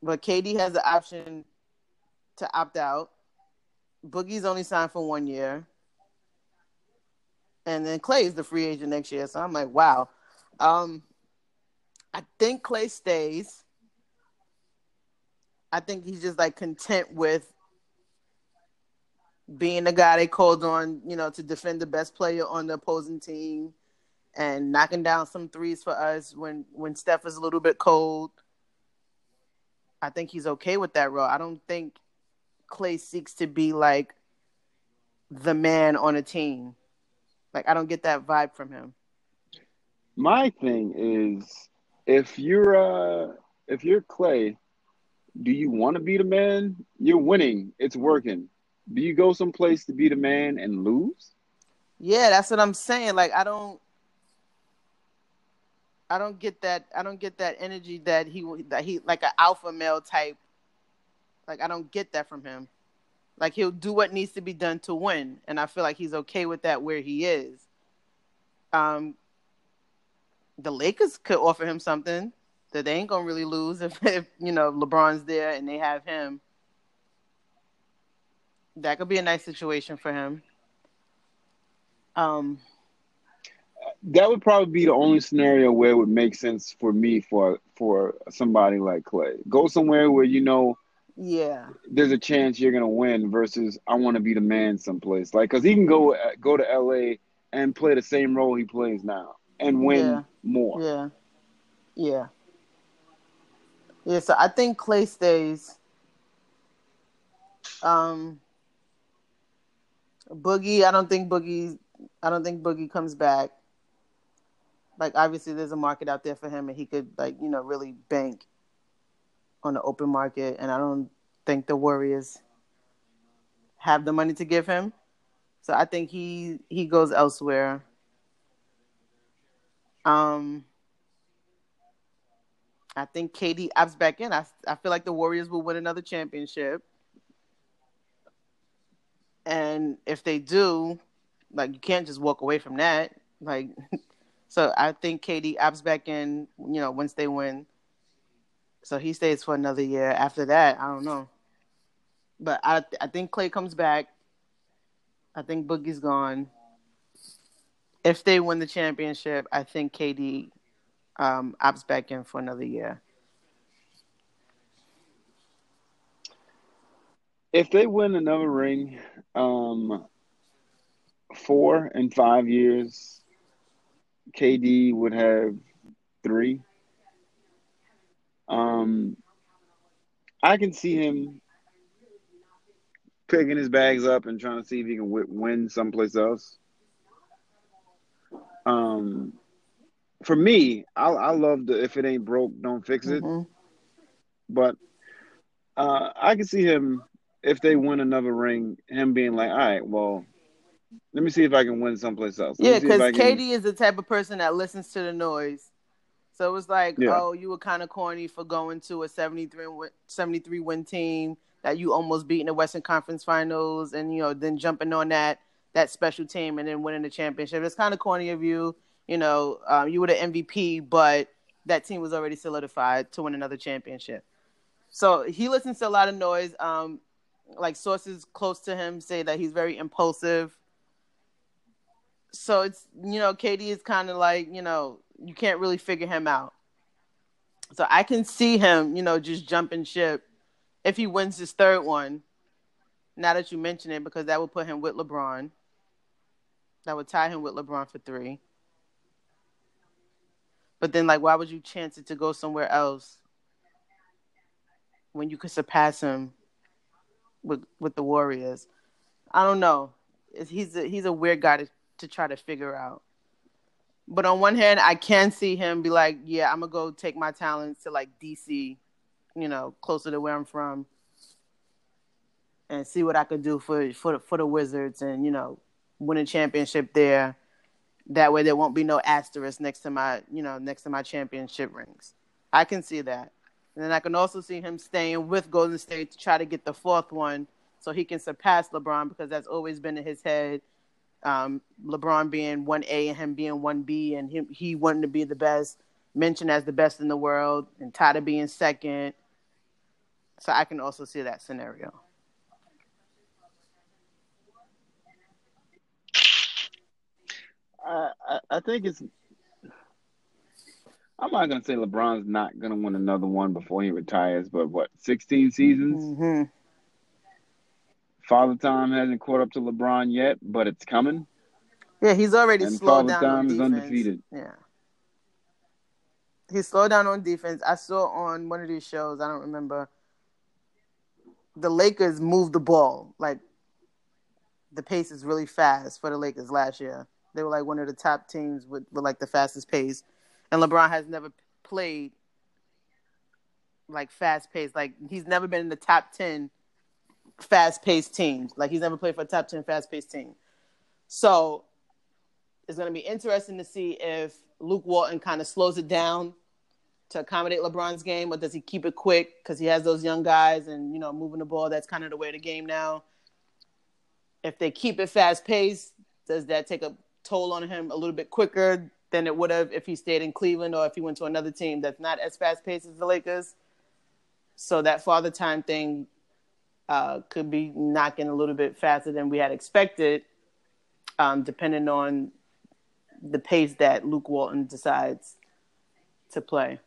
But KD has the option to opt out. Boogie's only signed for one year. And then Klay is the free agent next year. So I'm like, wow. Um, I think Klay stays. I think he's just like content with being the guy they called on, you know, to defend the best player on the opposing team and knocking down some threes for us when when Steph is a little bit cold. I think he's okay with that role. I don't think Klay seeks to be like the man on a team. Like I don't get that vibe from him. My thing is if you're uh if you're Klay, do you want to be the man? You're winning. It's working. Do you go someplace to be the man and lose? Yeah, that's what I'm saying. Like I don't I don't get that I don't get that energy that he that he like an alpha male type. Like I don't get that from him. Like he'll do what needs to be done to win, and I feel like he's okay with that where he is. Um, the Lakers could offer him something that they ain't gonna really lose if, if you know LeBron's there and they have him. That could be a nice situation for him. Um, that would probably be the only scenario where it would make sense for me for for somebody like Klay. Go somewhere where you know, yeah, there's a chance you're gonna win versus I want to be the man someplace. Like, cause he can go go to LA and play the same role he plays now and win yeah. more. Yeah, yeah, yeah. So I think Klay stays. Um, Boogie, I don't think Boogie, I don't think Boogie comes back like obviously there's a market out there for him and he could like you know really bank on the open market and i don't think the warriors have the money to give him. So i think he he goes elsewhere. Um i think KD opts back in. I, I feel like the warriors will win another championship. And if they do like you can't just walk away from that. Like So I think KD opts back in, you know, once they win. So he stays for another year. After that, I don't know. But I I think Klay comes back. I think Boogie's gone. If they win the championship, I think KD um, opts back in for another year. If they win another ring, um, four and five years, KD would have three. Um, I can see him picking his bags up and trying to see if he can win someplace else. Um, for me, I, I love the if it ain't broke, don't fix it. Mm-hmm. But uh, I can see him if they win another ring, him being like, all right, well, let me see if I can win someplace else. Let yeah, because KD is the type of person that listens to the noise. So it was like, yeah. oh, you were kind of corny for going to a 73 win, 73 win team that you almost beat in the Western Conference Finals, and you know then jumping on that that special team and then winning the championship. It's kind of corny of you. You know, um, you were the MVP, but that team was already solidified to win another championship. So he listens to a lot of noise. Um, like sources close to him say that he's very impulsive so it's you know KD is kind of like you know you can't really figure him out. So I can see him you know just jumping ship if he wins his third one. Now that you mention it, because that would put him with LeBron. That would tie him with LeBron for three. But then, like, why would you chance it to go somewhere else when you could surpass him with with the Warriors? I don't know. He's a, he's a weird guy to to try to figure out. But on one hand, I can see him be like, yeah, I'm gonna go take my talents to like DC, you know, closer to where I'm from, and see what I could do for for the, for the Wizards, and you know, win a championship there. That way, there won't be no asterisk next to my, you know, next to my championship rings. I can see that, and then I can also see him staying with Golden State to try to get the fourth one, so he can surpass LeBron because that's always been in his head um, LeBron being one A and him being one B, and him he wanting to be the best, mentioned as the best in the world, and Tata being second. So I can also see that scenario. I, I, think it's. I'm not gonna say LeBron's not gonna win another one before he retires, but what, 16 seasons? Mm-hmm. Father Time hasn't caught up to LeBron yet, but it's coming. Yeah, he's already And slowed Father down Time on is defense. undefeated. Yeah. He slowed down on defense. I saw on one of these shows, I don't remember. The Lakers moved the ball. Like the pace is really fast for the Lakers last year. They were like one of the top teams with, with like the fastest pace. And LeBron has never played like fast paced. Like he's never been in the top ten fast paced teams. Like he's never played for a top ten fast paced team. So it's going to be interesting to see if Luke Walton kind of slows it down to accommodate LeBron's game, or does he keep it quick because he has those young guys and you know moving the ball? That's kind of the way of the game now. If they keep it fast paced, does that take a toll on him a little bit quicker than it would have if he stayed in Cleveland or if he went to another team that's not as fast paced as the Lakers? So that father time thing uh, could be knocking a little bit faster than we had expected, um, depending on the pace that Luke Walton decides to play.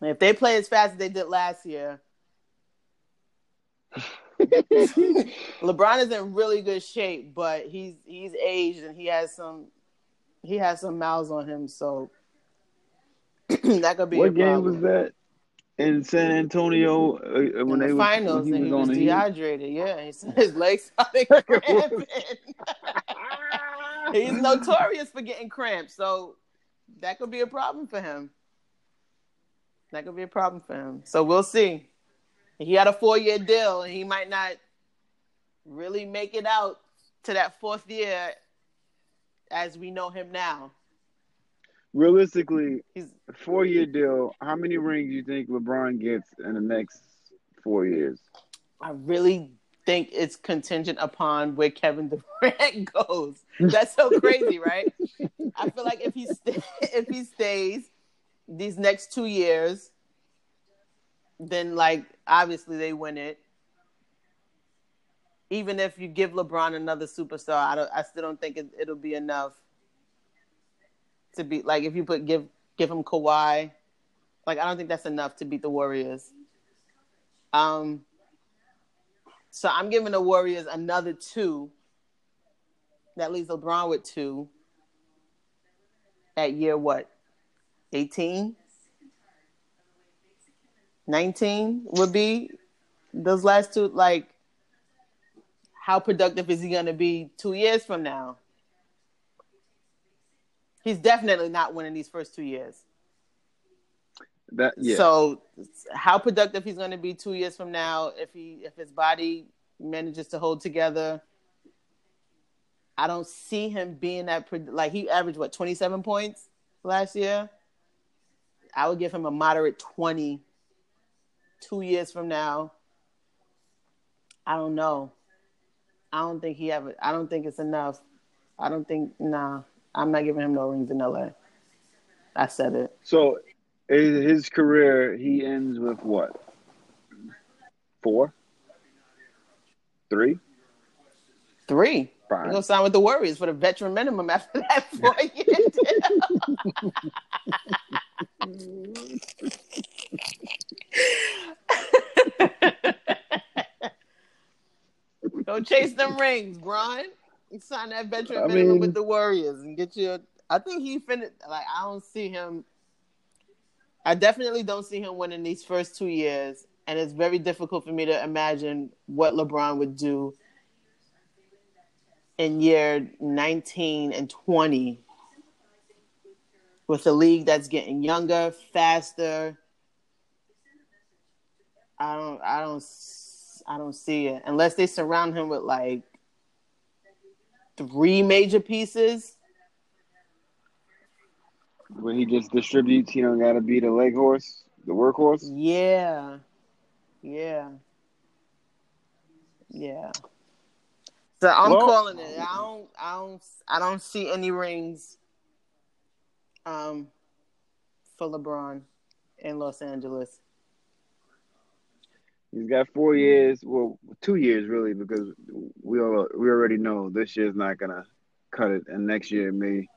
If they play as fast as they did last year, LeBron is in really good shape, but he's he's aged and he has some he has some miles on him, so that could be a What game problem. was that in San Antonio uh, when in they the was- finals, when and he was the Heat? dehydrated. Yeah, he said his legs started cramping. He's notorious for getting cramps, so that could be a problem for him. That could be a problem for him. So we'll see. He had a four-year deal, and he might not really make it out to that fourth year as we know him now. Realistically, He's four year deal. How many rings do you think LeBron gets in the next four years? I really think it's contingent upon where Kevin Durant goes. That's so crazy, right? I feel like if he sta- if he stays these next two years, then like obviously they win it. Even if you give LeBron another superstar, I don't. I still don't think it, it'll be enough to be like if you put give give him Kawhi, like I don't think that's enough to beat the Warriors. Um. So I'm giving the Warriors another two. That leaves LeBron with two. At year what? 18? 19 would be those last two. Like, how productive is he going to be two years from now? He's definitely not winning these first two years. That yeah. So, how productive he's going to be two years from now if he if his body manages to hold together? I don't see him being that like he averaged what twenty seven points last year. I would give him a moderate twenty. Two years from now, I don't know. I don't think he have. it. I don't think it's enough. I don't think. Nah, I'm not giving him no rings in LA. I said it. So his career, he ends with what? Four? Three? Three. Fine. He's gonna sign with the Warriors for the veteran minimum after that four year. Go chase them rings, Brian. Sign that veteran I minimum mean- with the Warriors and get you. I think he finished. Like I don't see him. I definitely don't see him winning these first two years, and it's very difficult for me to imagine what LeBron would do in year 19 and 20 with a league that's getting younger, faster. I don't I don't I don't see it unless they surround him with like three major pieces. When he just distributes, he don't gotta be the leg horse, the workhorse. Yeah. Yeah. Yeah. So I'm Well- calling it. I don't I don't I don't see any rings um for LeBron in Los Angeles. He's got four years, well, two years really, because we all we already know this year's not gonna cut it, and next year may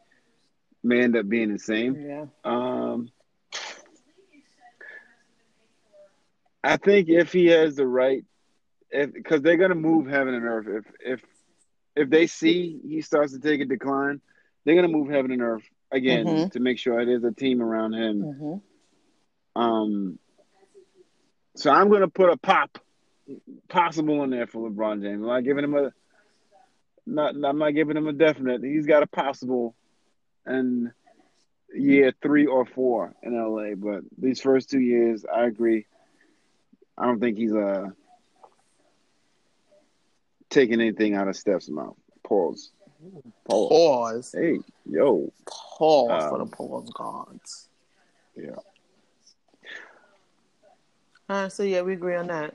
may end up being the same. Yeah. Um, I think if he has the right, if because they're gonna move heaven and earth. If if if they see he starts to take a decline, they're gonna move heaven and earth again Mhm. to make sure there's a team around him. Mm-hmm. Um, so I'm gonna put a pop possible in there for LeBron James. I'm not giving him a not. I'm not giving him a definite. He's got a possible, and year three or four in LA. But these first two years, I agree. I don't think he's uh taking anything out of Steph's mouth. Pause. Pause. Pause. Hey, yo. Pause for the Um, pause gods. Yeah. All right, so yeah, we agree on that.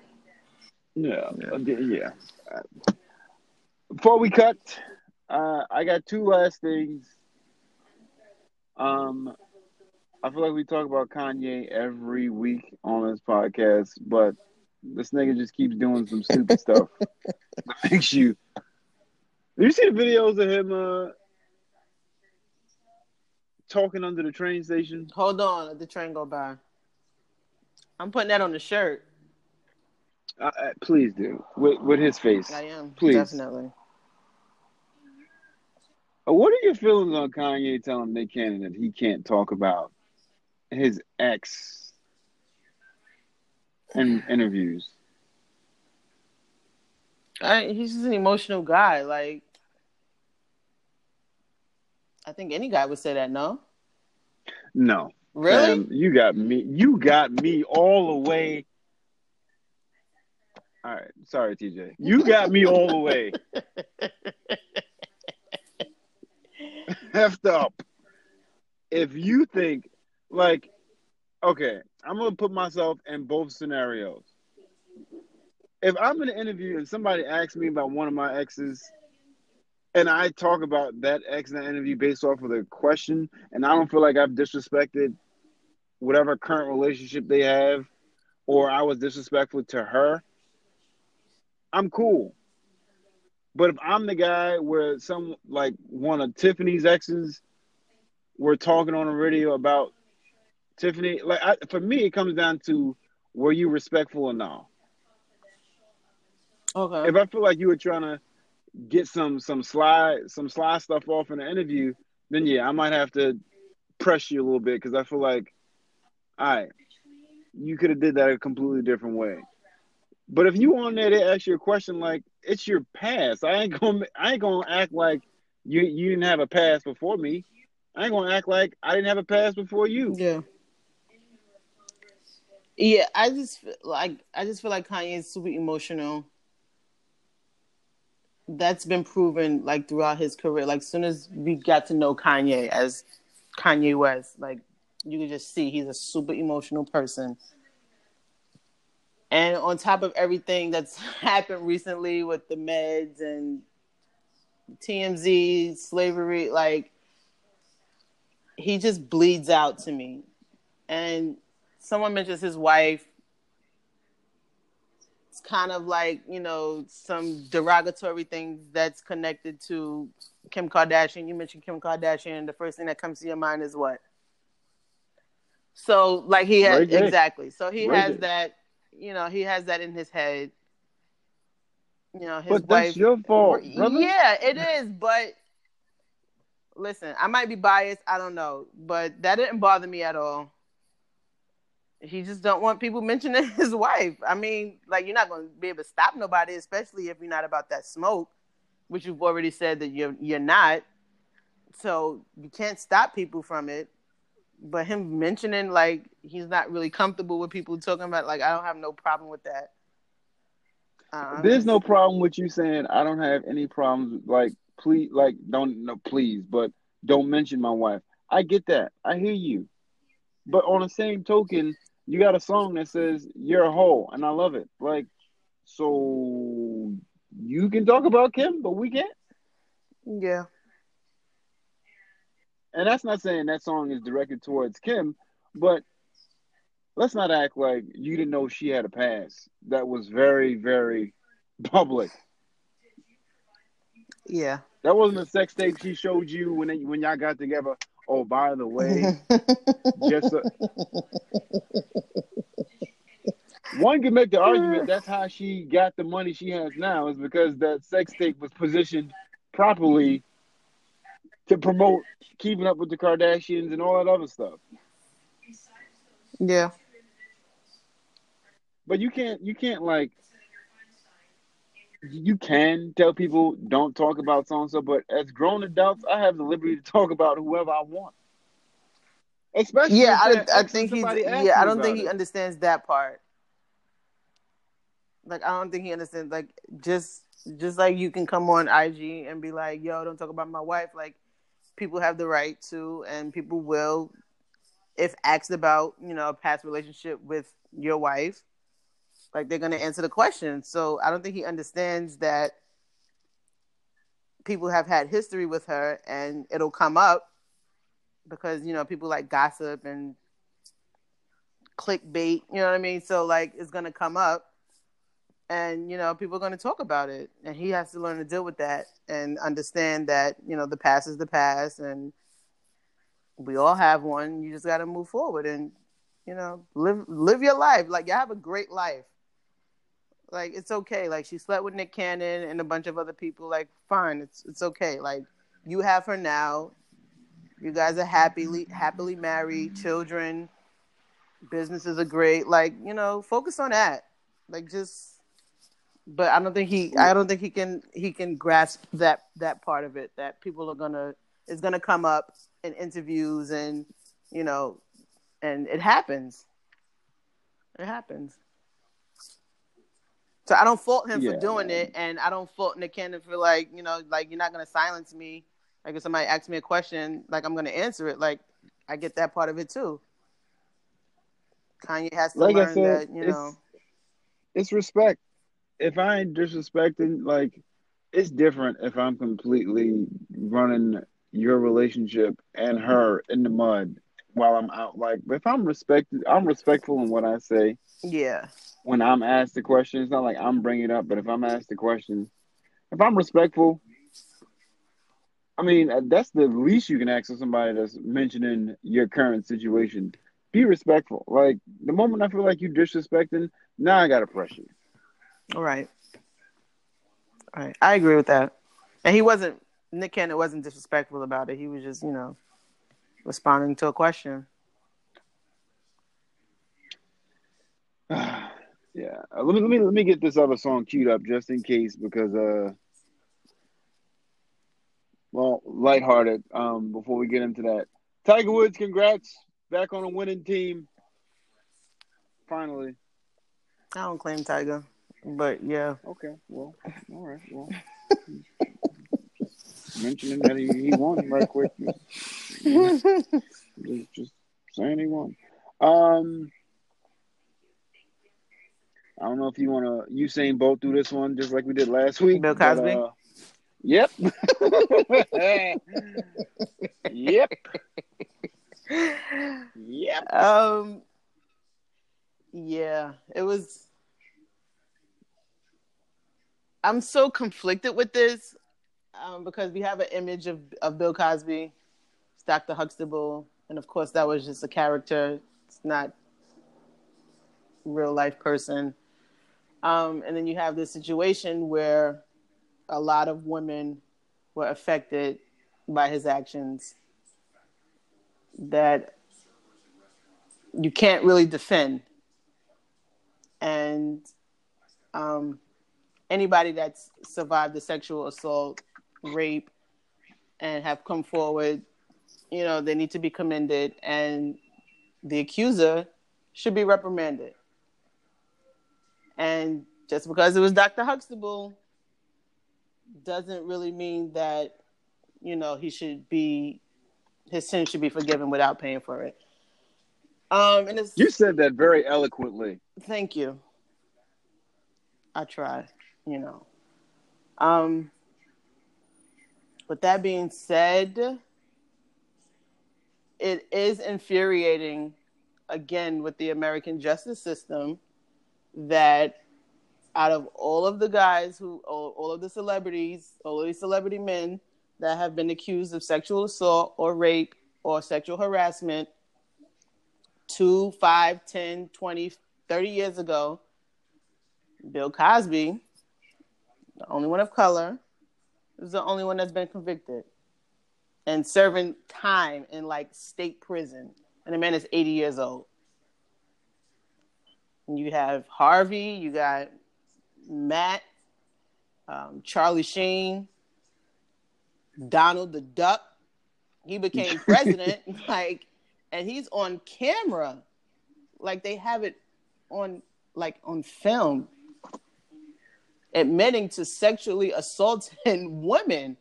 Yeah, Yeah. uh, yeah. Uh, Before we cut, uh, I got two last things. Um, I feel like we talk about Kanye every week on this podcast, but this nigga just keeps doing some stupid stuff that makes you. Did you see the videos of him uh, talking under the train station? Hold on, let the train go by. I'm putting that on the shirt. Uh, uh, please do with with his face. I am Please. definitely. Uh, What are your feelings on Kanye telling Nick Cannon that he can't talk about his ex in interviews? I, he's just an emotional guy. Like, I think any guy would say that. No, No, really? Fam, you got me. You got me all the way. All right, sorry, TJ. You got me all the way effed up. If you think like, okay, I'm gonna put myself in both scenarios. If I'm in an interview and somebody asks me about one of my exes, and I talk about that ex in the interview based off of the question, and I don't feel like I've disrespected whatever current relationship they have, or I was disrespectful to her, I'm cool. But if I'm the guy where some like one of Tiffany's exes were talking on the radio about Tiffany, like I, for me, it comes down to were you respectful or not? Okay. If I feel like you were trying to get some some slide some slide stuff off in the interview, then yeah, I might have to press you a little bit because I feel like, all right, you could have did that a completely different way. But if you on there, they ask you a question like, "It's your past." I ain't gonna I ain't gonna act like you you didn't have a past before me. I ain't gonna act like I didn't have a past before you. Yeah. Yeah, I just like I just feel like Kanye is super emotional. That's been proven like throughout his career. Like soon as we got to know Kanye as Kanye West, like you can just see he's a super emotional person. And on top of everything that's happened recently with the meds and TMZ, slavery, like he just bleeds out to me. And someone mentions his wife. It's kind of like, you know, some derogatory things that's connected to Kim Kardashian. You mentioned Kim Kardashian. The first thing that comes to your mind is what? So, like, he has, exactly. So he has that, you know, he has that in his head. You know, his But wife. that's your fault, brother. Yeah, it is. But listen, I might be biased. I don't know, but that didn't bother me at all. He just don't want people mentioning his wife. I mean, like you're not going to be able to stop nobody, especially if you're not about that smoke, which you've already said that you're you're not. So you can't stop people from it. But him mentioning like he's not really comfortable with people talking about like I don't have no problem with that. Um, There's no problem with you saying I don't have any problems. Like, please, like, don't no, please, but don't mention my wife. I get that. I hear you. But on the same token, you got a song that says you're a hoe, and I love it. Like, so you can talk about Kim, but we can't. Yeah. And that's not saying that song is directed towards Kim, but let's not act like you didn't know she had a past that was very, very public. Yeah. That wasn't a sex tape she showed you when they, when y'all got together. Oh, by the way, just so, one can make the argument that's how she got the money she has now is because that sex tape was positioned properly to promote keeping up with the Kardashians and all that other stuff. Yeah. But you can't you can't like you can tell people don't talk about so and so, but as grown adults, I have the liberty to talk about whoever I want. Especially Yeah, I, I think he somebody asks yeah, I don't think he it. understands that part. Like I don't think he understands like just just like you can come on IG and be like, "Yo, don't talk about my wife." Like people have the right to and people will if asked about, you know, a past relationship with your wife, like they're going to answer the question. So I don't think he understands that people have had history with her and it'll come up because, you know, people like gossip and clickbait, you know what I mean? So like it's going to come up and you know people are going to talk about it and he has to learn to deal with that and understand that you know the past is the past and we all have one. You just got to move forward and you know live live your life. Like you have a great life. Like it's okay. Like she slept with nick cannon and a bunch of other people. Like fine. It's it's okay. Like you have her now. You guys are happily happily married children. Businesses are great. Like you know focus on that. Like just but I don't think he I don't think he can he can grasp that that part of it that people are gonna is gonna come up in interviews and you know and it happens. It happens. So I don't fault him Yeah, for doing man. it and I don't fault Nick Cannon for like, you know, like you're not gonna silence me. Like if somebody asks me a question, like I'm gonna answer it. Like I get that part of it too. Kanye has to Like learn said, that, you know. It's respect. If I ain't disrespecting, like it's different if I'm completely running your relationship and her in the mud while I'm out. Like if I'm respected, I'm respectful in what I say. Yeah. when I'm asked the question, it's not like I'm bringing it up, but if I'm asked the question, if I'm respectful, I mean, uh, that's the least you can ask of somebody that's mentioning your current situation. Be respectful. Like, the moment I feel like you disrespecting, now I got to press you. All right. All right. I agree with that. And he wasn't Nick Cannon wasn't disrespectful about it. He was just, you know, responding to a question. yeah. Let me let me let me get this other song queued up just in case because uh well, lighthearted, um, before we get into that. Tiger Woods, congrats. Back on a winning team. Finally. I don't claim Tiger, but yeah. Okay, well, all right, well, mentioning that he, he won right quick. Just, just saying he won. Um, I don't know if you want to Usain Bolt through this one just like we did last week. Bill but, Cosby? uh, yep. yep. Yep. um yeah, it was I'm so conflicted with this um, because we have an image of, of Bill Cosby, Dr. Huxtable, and of course that was just a character. It's not real life person. Um, and then you have this situation where a lot of women were affected by his actions that you can't really defend. And um, anybody that's survived a sexual assault, rape, and have come forward, you know, they need to be commended, and the accuser should be reprimanded. And just because it was Dr. Huxtable doesn't really mean that, you know, he should be, his sin should be forgiven without paying for it. Um, and it's, You said that very eloquently. thank you. I try, you know. Um, with that being said, it is infuriating again with the American justice system that out of all of the guys who all, all of the celebrities, all of these celebrity men that have been accused of sexual assault or rape or sexual harassment, two, five, 10, 20, 30 years ago, Bill Cosby, the only one of color, is the only one that's been convicted and serving time in like state prison. And the man is 80 years old. And you have Harvey, you got Matt, um, Charlie Sheen, Donald the Duck. He became president, like, and he's on camera, like they have it on, like on film, admitting to sexually assaulting women,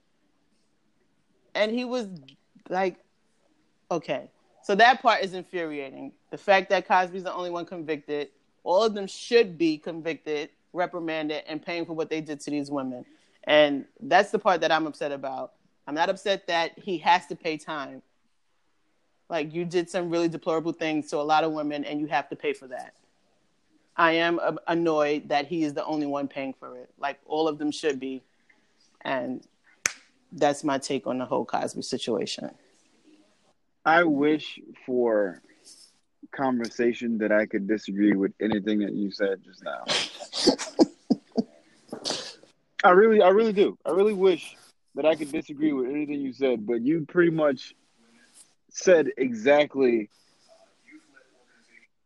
and he was like, okay. So that part is infuriating. The fact that Cosby's the only one convicted, all of them should be convicted, reprimanded, and paying for what they did to these women. And that's the part that I'm upset about. I'm not upset that he has to pay time. Like you did some really deplorable things to a lot of women, and you have to pay for that. I am annoyed that he is the only one paying for it. Like all of them should be, and that's my take on the whole Cosby situation. I wish for conversation that I could disagree with anything that you said just now. I really, I really do. I really wish that I could disagree with anything you said, but you pretty much said exactly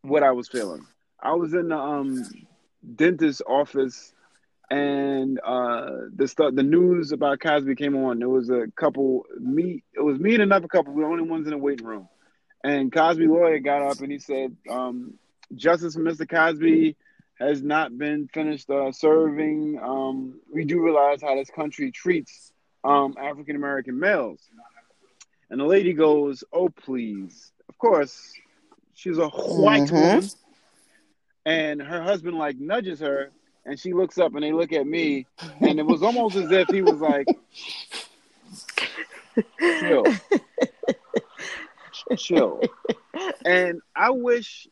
what I was feeling. I was in the um, dentist's office, and uh, the stuff, the news about Cosby came on. There was a couple, me, it was me and another couple. We were the only ones in the waiting room, and Cosby lawyer got up and he said, um, "Justice for Mr. Cosby." Has not been finished uh, serving. Um, we do realize how this country treats um, African American males. And the lady goes, "Oh, please." Of course, she's a white mm-hmm. woman, and her husband like nudges her, and she looks up, and they look at me, and it was almost as if he was like, "Chill, chill." And I wish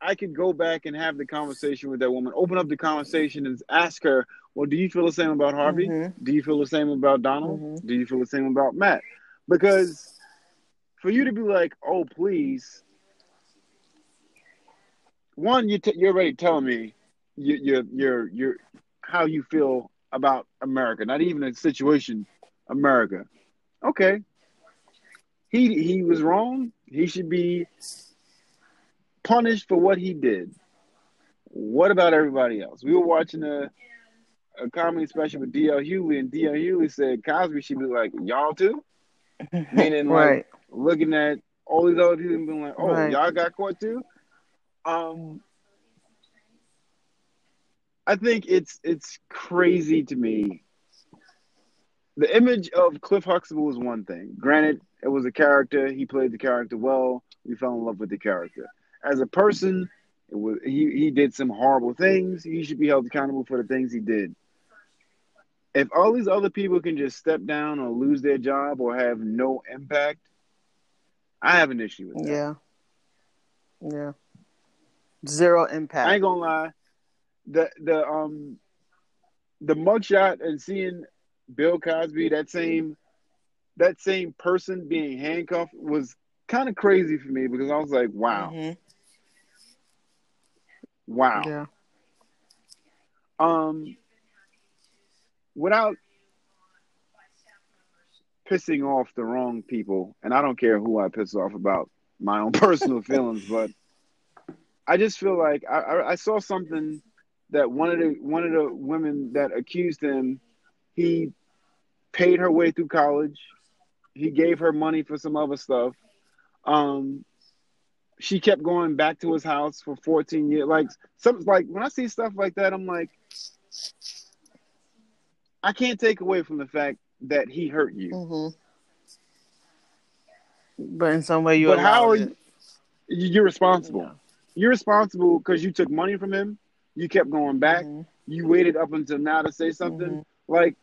I could go back and have the conversation with that woman, open up the conversation and ask her, well, do you feel the same about Harvey? Mm-hmm. Do you feel the same about Donald? Mm-hmm. Do you feel the same about Matt? Because for you to be like, oh, please, one, you t- you're already telling me you, you're, you're, you're, how you feel about America, not even a situation, America. Okay. He, he was wrong. He should be punished for what he did. What about everybody else? We were watching a, a comedy special with D.L. Hughley, and D.L. Hughley said Cosby should be like, y'all too? Meaning, right. like, looking at all these other people and being like, oh, right. y'all got caught too? Um, I think it's it's crazy to me. The image of Cliff Huxtable is one thing. Granted, it was a character. He played the character well. We fell in love with the character as a person, it was, he he did some horrible things. He should be held accountable for the things he did. If all these other people can just step down or lose their job or have no impact, I have an issue with that. Yeah. Yeah. Zero impact. I ain't gonna lie. The the um the mugshot and seeing Bill Cosby, that same that same person being handcuffed was kind of crazy for me because I was like, wow. Mm-hmm. Wow. Yeah. Um, without pissing off the wrong people, and I don't care who I piss off about my own personal feelings, but I just feel like I, I, I, saw something that one of the one of the women that accused him, he paid her way through college. He gave her money for some other stuff. Um, she kept going back to his house for 14 years. Like something like when I see stuff like that, I'm like, I can't take away from the fact that he hurt you. Mm-hmm. But in some way, you. But how are you? You're responsible. Yeah. You're responsible because you took money from him. You kept going back. Mm-hmm. You waited up until now to say something. Mm-hmm. Like,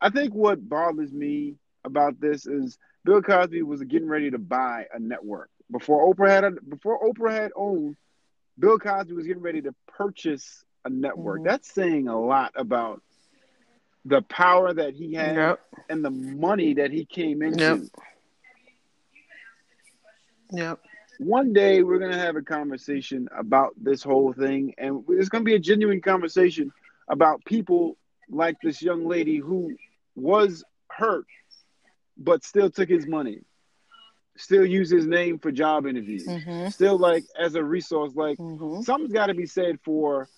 I think what bothers me about this is Bill Cosby was getting ready to buy a network before Oprah had a, before Oprah had owned. Bill Cosby was getting ready to purchase a network. Mm-hmm. That's saying a lot about the power that he had yep. and the money that he came into. Yep. yep. One day we're gonna have a conversation about this whole thing, and it's gonna be a genuine conversation about people like this young lady who was hurt but still took his money, still used his name for job interviews, Mhm. still like as a resource. Like Mhm. something's got to be said for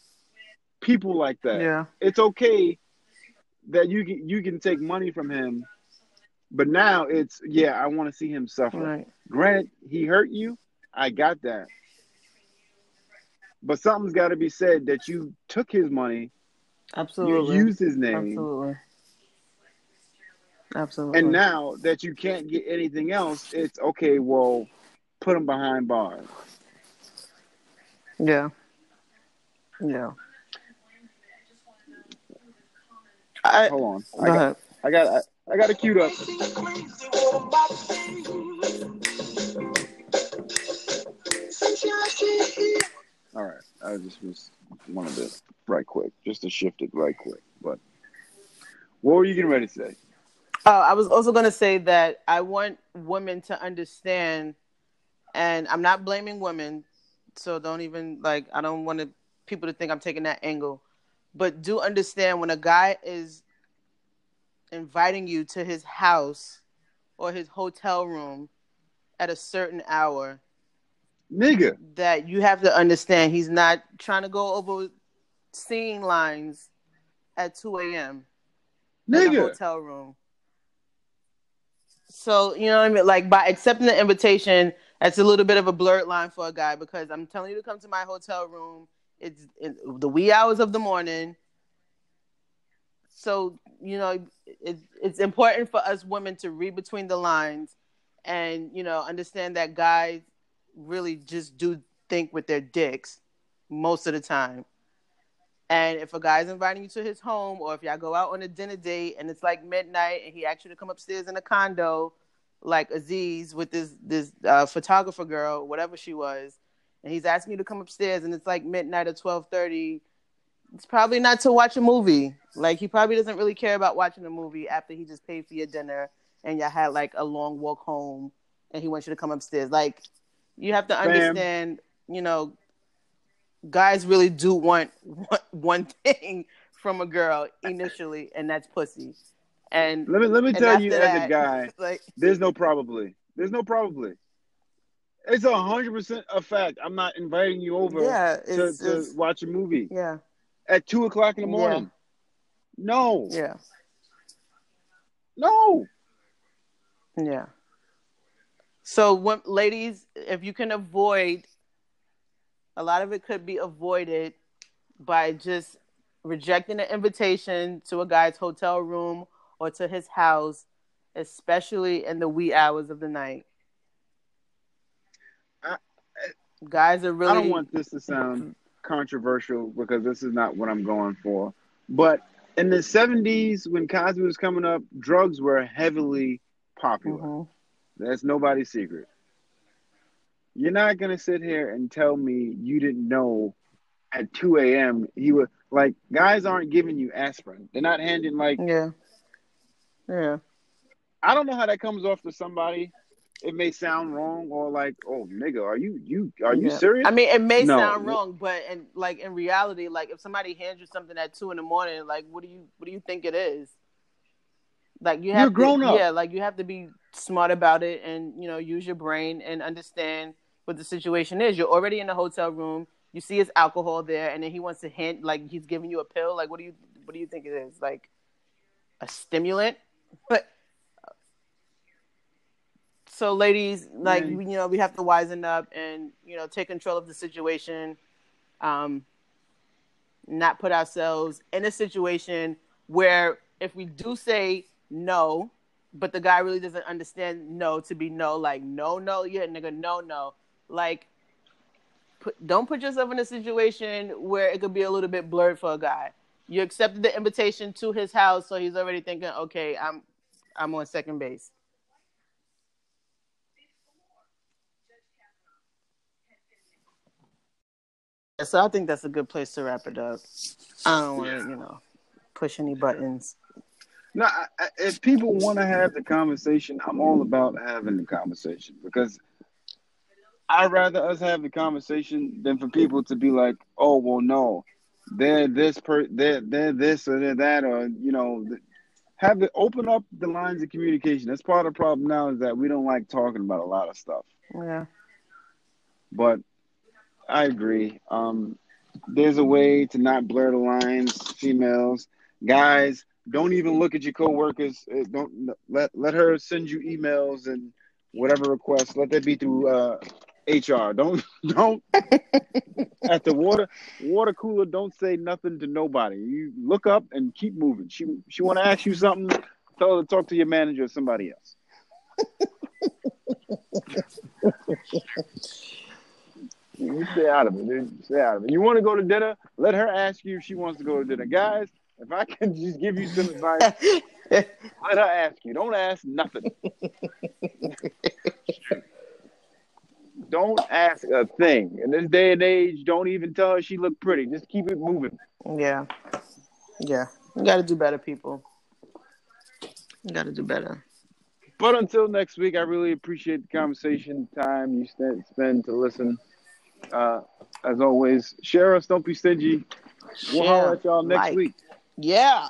people like that. Yeah. It's okay that you can you can take money from him, but now it's yeah, I want to see him suffer. Right. Granted, he hurt you. I got that. But something's got to be said that you took his money, Absolutely. you used his name, Absolutely. Absolutely. and now that you can't get anything else, it's okay. Well, put him behind bars. yeah. Yeah. I, Hold on, go I got, ahead. I got, I, I got it queued up. All right, I just was wanted to right quick, just to shift it right quick. But what were you getting ready to say? Oh, I was also going to say that I want women to understand, and I'm not blaming women, so don't even like I don't want people to think I'm taking that angle, but do understand when a guy is inviting you to his house or his hotel room at a certain hour Nigga, that you have to understand he's not trying to go over scene lines at 2 a.m. in a hotel room. So you know what I mean? Like by accepting the invitation, that's a little bit of a blurred line for a guy because I'm telling you to come to my hotel room. It's in the wee hours of the morning. So you know, it, it's important for us women to read between the lines, and you know, understand that guys really just do think with their dicks most of the time. And if a guy's inviting you to his home, or if y'all go out on a dinner date and it's like midnight and he asks you to come upstairs in a condo, like Aziz with this this uh, photographer girl, whatever she was, and he's asking you to come upstairs and it's like midnight or twelve thirty, it's probably not to watch a movie. Like he probably doesn't really care about watching a movie after he just paid for your dinner and y'all had like a long walk home and he wants you to come upstairs. Like you have to understand, you know, guys really do want one, one thing from a girl initially, and that's pussy. And Let me let me tell you, after as a guy, like there's no probably. There's no probably. It's a hundred percent a fact. I'm not inviting you over yeah, to, it's, to it's watch a movie yeah, at two o'clock in the Yeah. morning. No, yeah, no. yeah. So, when, ladies, if you can avoid, a lot of it could be avoided by just rejecting an invitation to a guy's hotel room or to his house, especially in the wee hours of the night. I- Guys are really I don't want this to sound controversial because this is not what I'm going for. But in the 70s, when Cosby was coming up, drugs were heavily popular. Mhm. That's nobody's secret. You're not gonna sit here and tell me you didn't know at 2 a.m. he was like guys aren't giving you aspirin. They're not handing like Yeah. Yeah. I don't know how that comes off to somebody. It may sound wrong or like, oh nigga, are you you are you Yeah. serious? I mean, it may No. sound wrong, but and like in reality, like if somebody hands you something at two in the morning, like what do you what do you think it is? Like you have You're grown to, up. yeah, like you have to be smart about it and you know use your brain and understand what the situation is. You're already in the hotel room. You see his alcohol there, and then he wants to hint like he's giving you a pill. Like what do you what do you think it is? Like a stimulant? But so ladies like you know we have to wisen up and you know take control of the situation um not put ourselves in a situation where if we do say no but the guy really doesn't understand no to be no like no no yeah nigga no no like put, don't put yourself in a situation where it could be a little bit blurred for a guy you accepted the invitation to his house so he's already thinking okay i'm i'm on second base So I think that's a good place to wrap it up. I don't want to, you know, push any buttons. No, I, I, if people want to have the conversation, I'm all about having the conversation because I'd rather us have the conversation than for people to be like, "Oh, well, no, they're this per, they're they're this or they're that," or you know, have it open up the lines of communication. That's part of the problem now is that we don't like talking about a lot of stuff. Yeah. But I agree. Um, there's a way to not blur the lines. Females, guys, don't even look at your coworkers. Uh, don't let let her send you emails and whatever requests. Let that be through uh, HR. Don't don't at the water water cooler. Don't say nothing to nobody. You look up and keep moving. She she want to ask you something. Tell her to talk to your manager or somebody else. You stay out of it, dude. Stay out of it. You want to go to dinner? Let her ask you if she wants to go to dinner. Guys, if I can just give you some advice, let her ask you. Don't ask nothing. don't ask a thing. In this day and age, don't even tell her she looked pretty. Just keep it moving. Yeah. Yeah. You got to do better, people. You got to do better. But until next week, I really appreciate the conversation, time you spend, spend to listen. Uh, as always, share us. Don't be stingy. We'll holler at y'all next like. week. Yeah.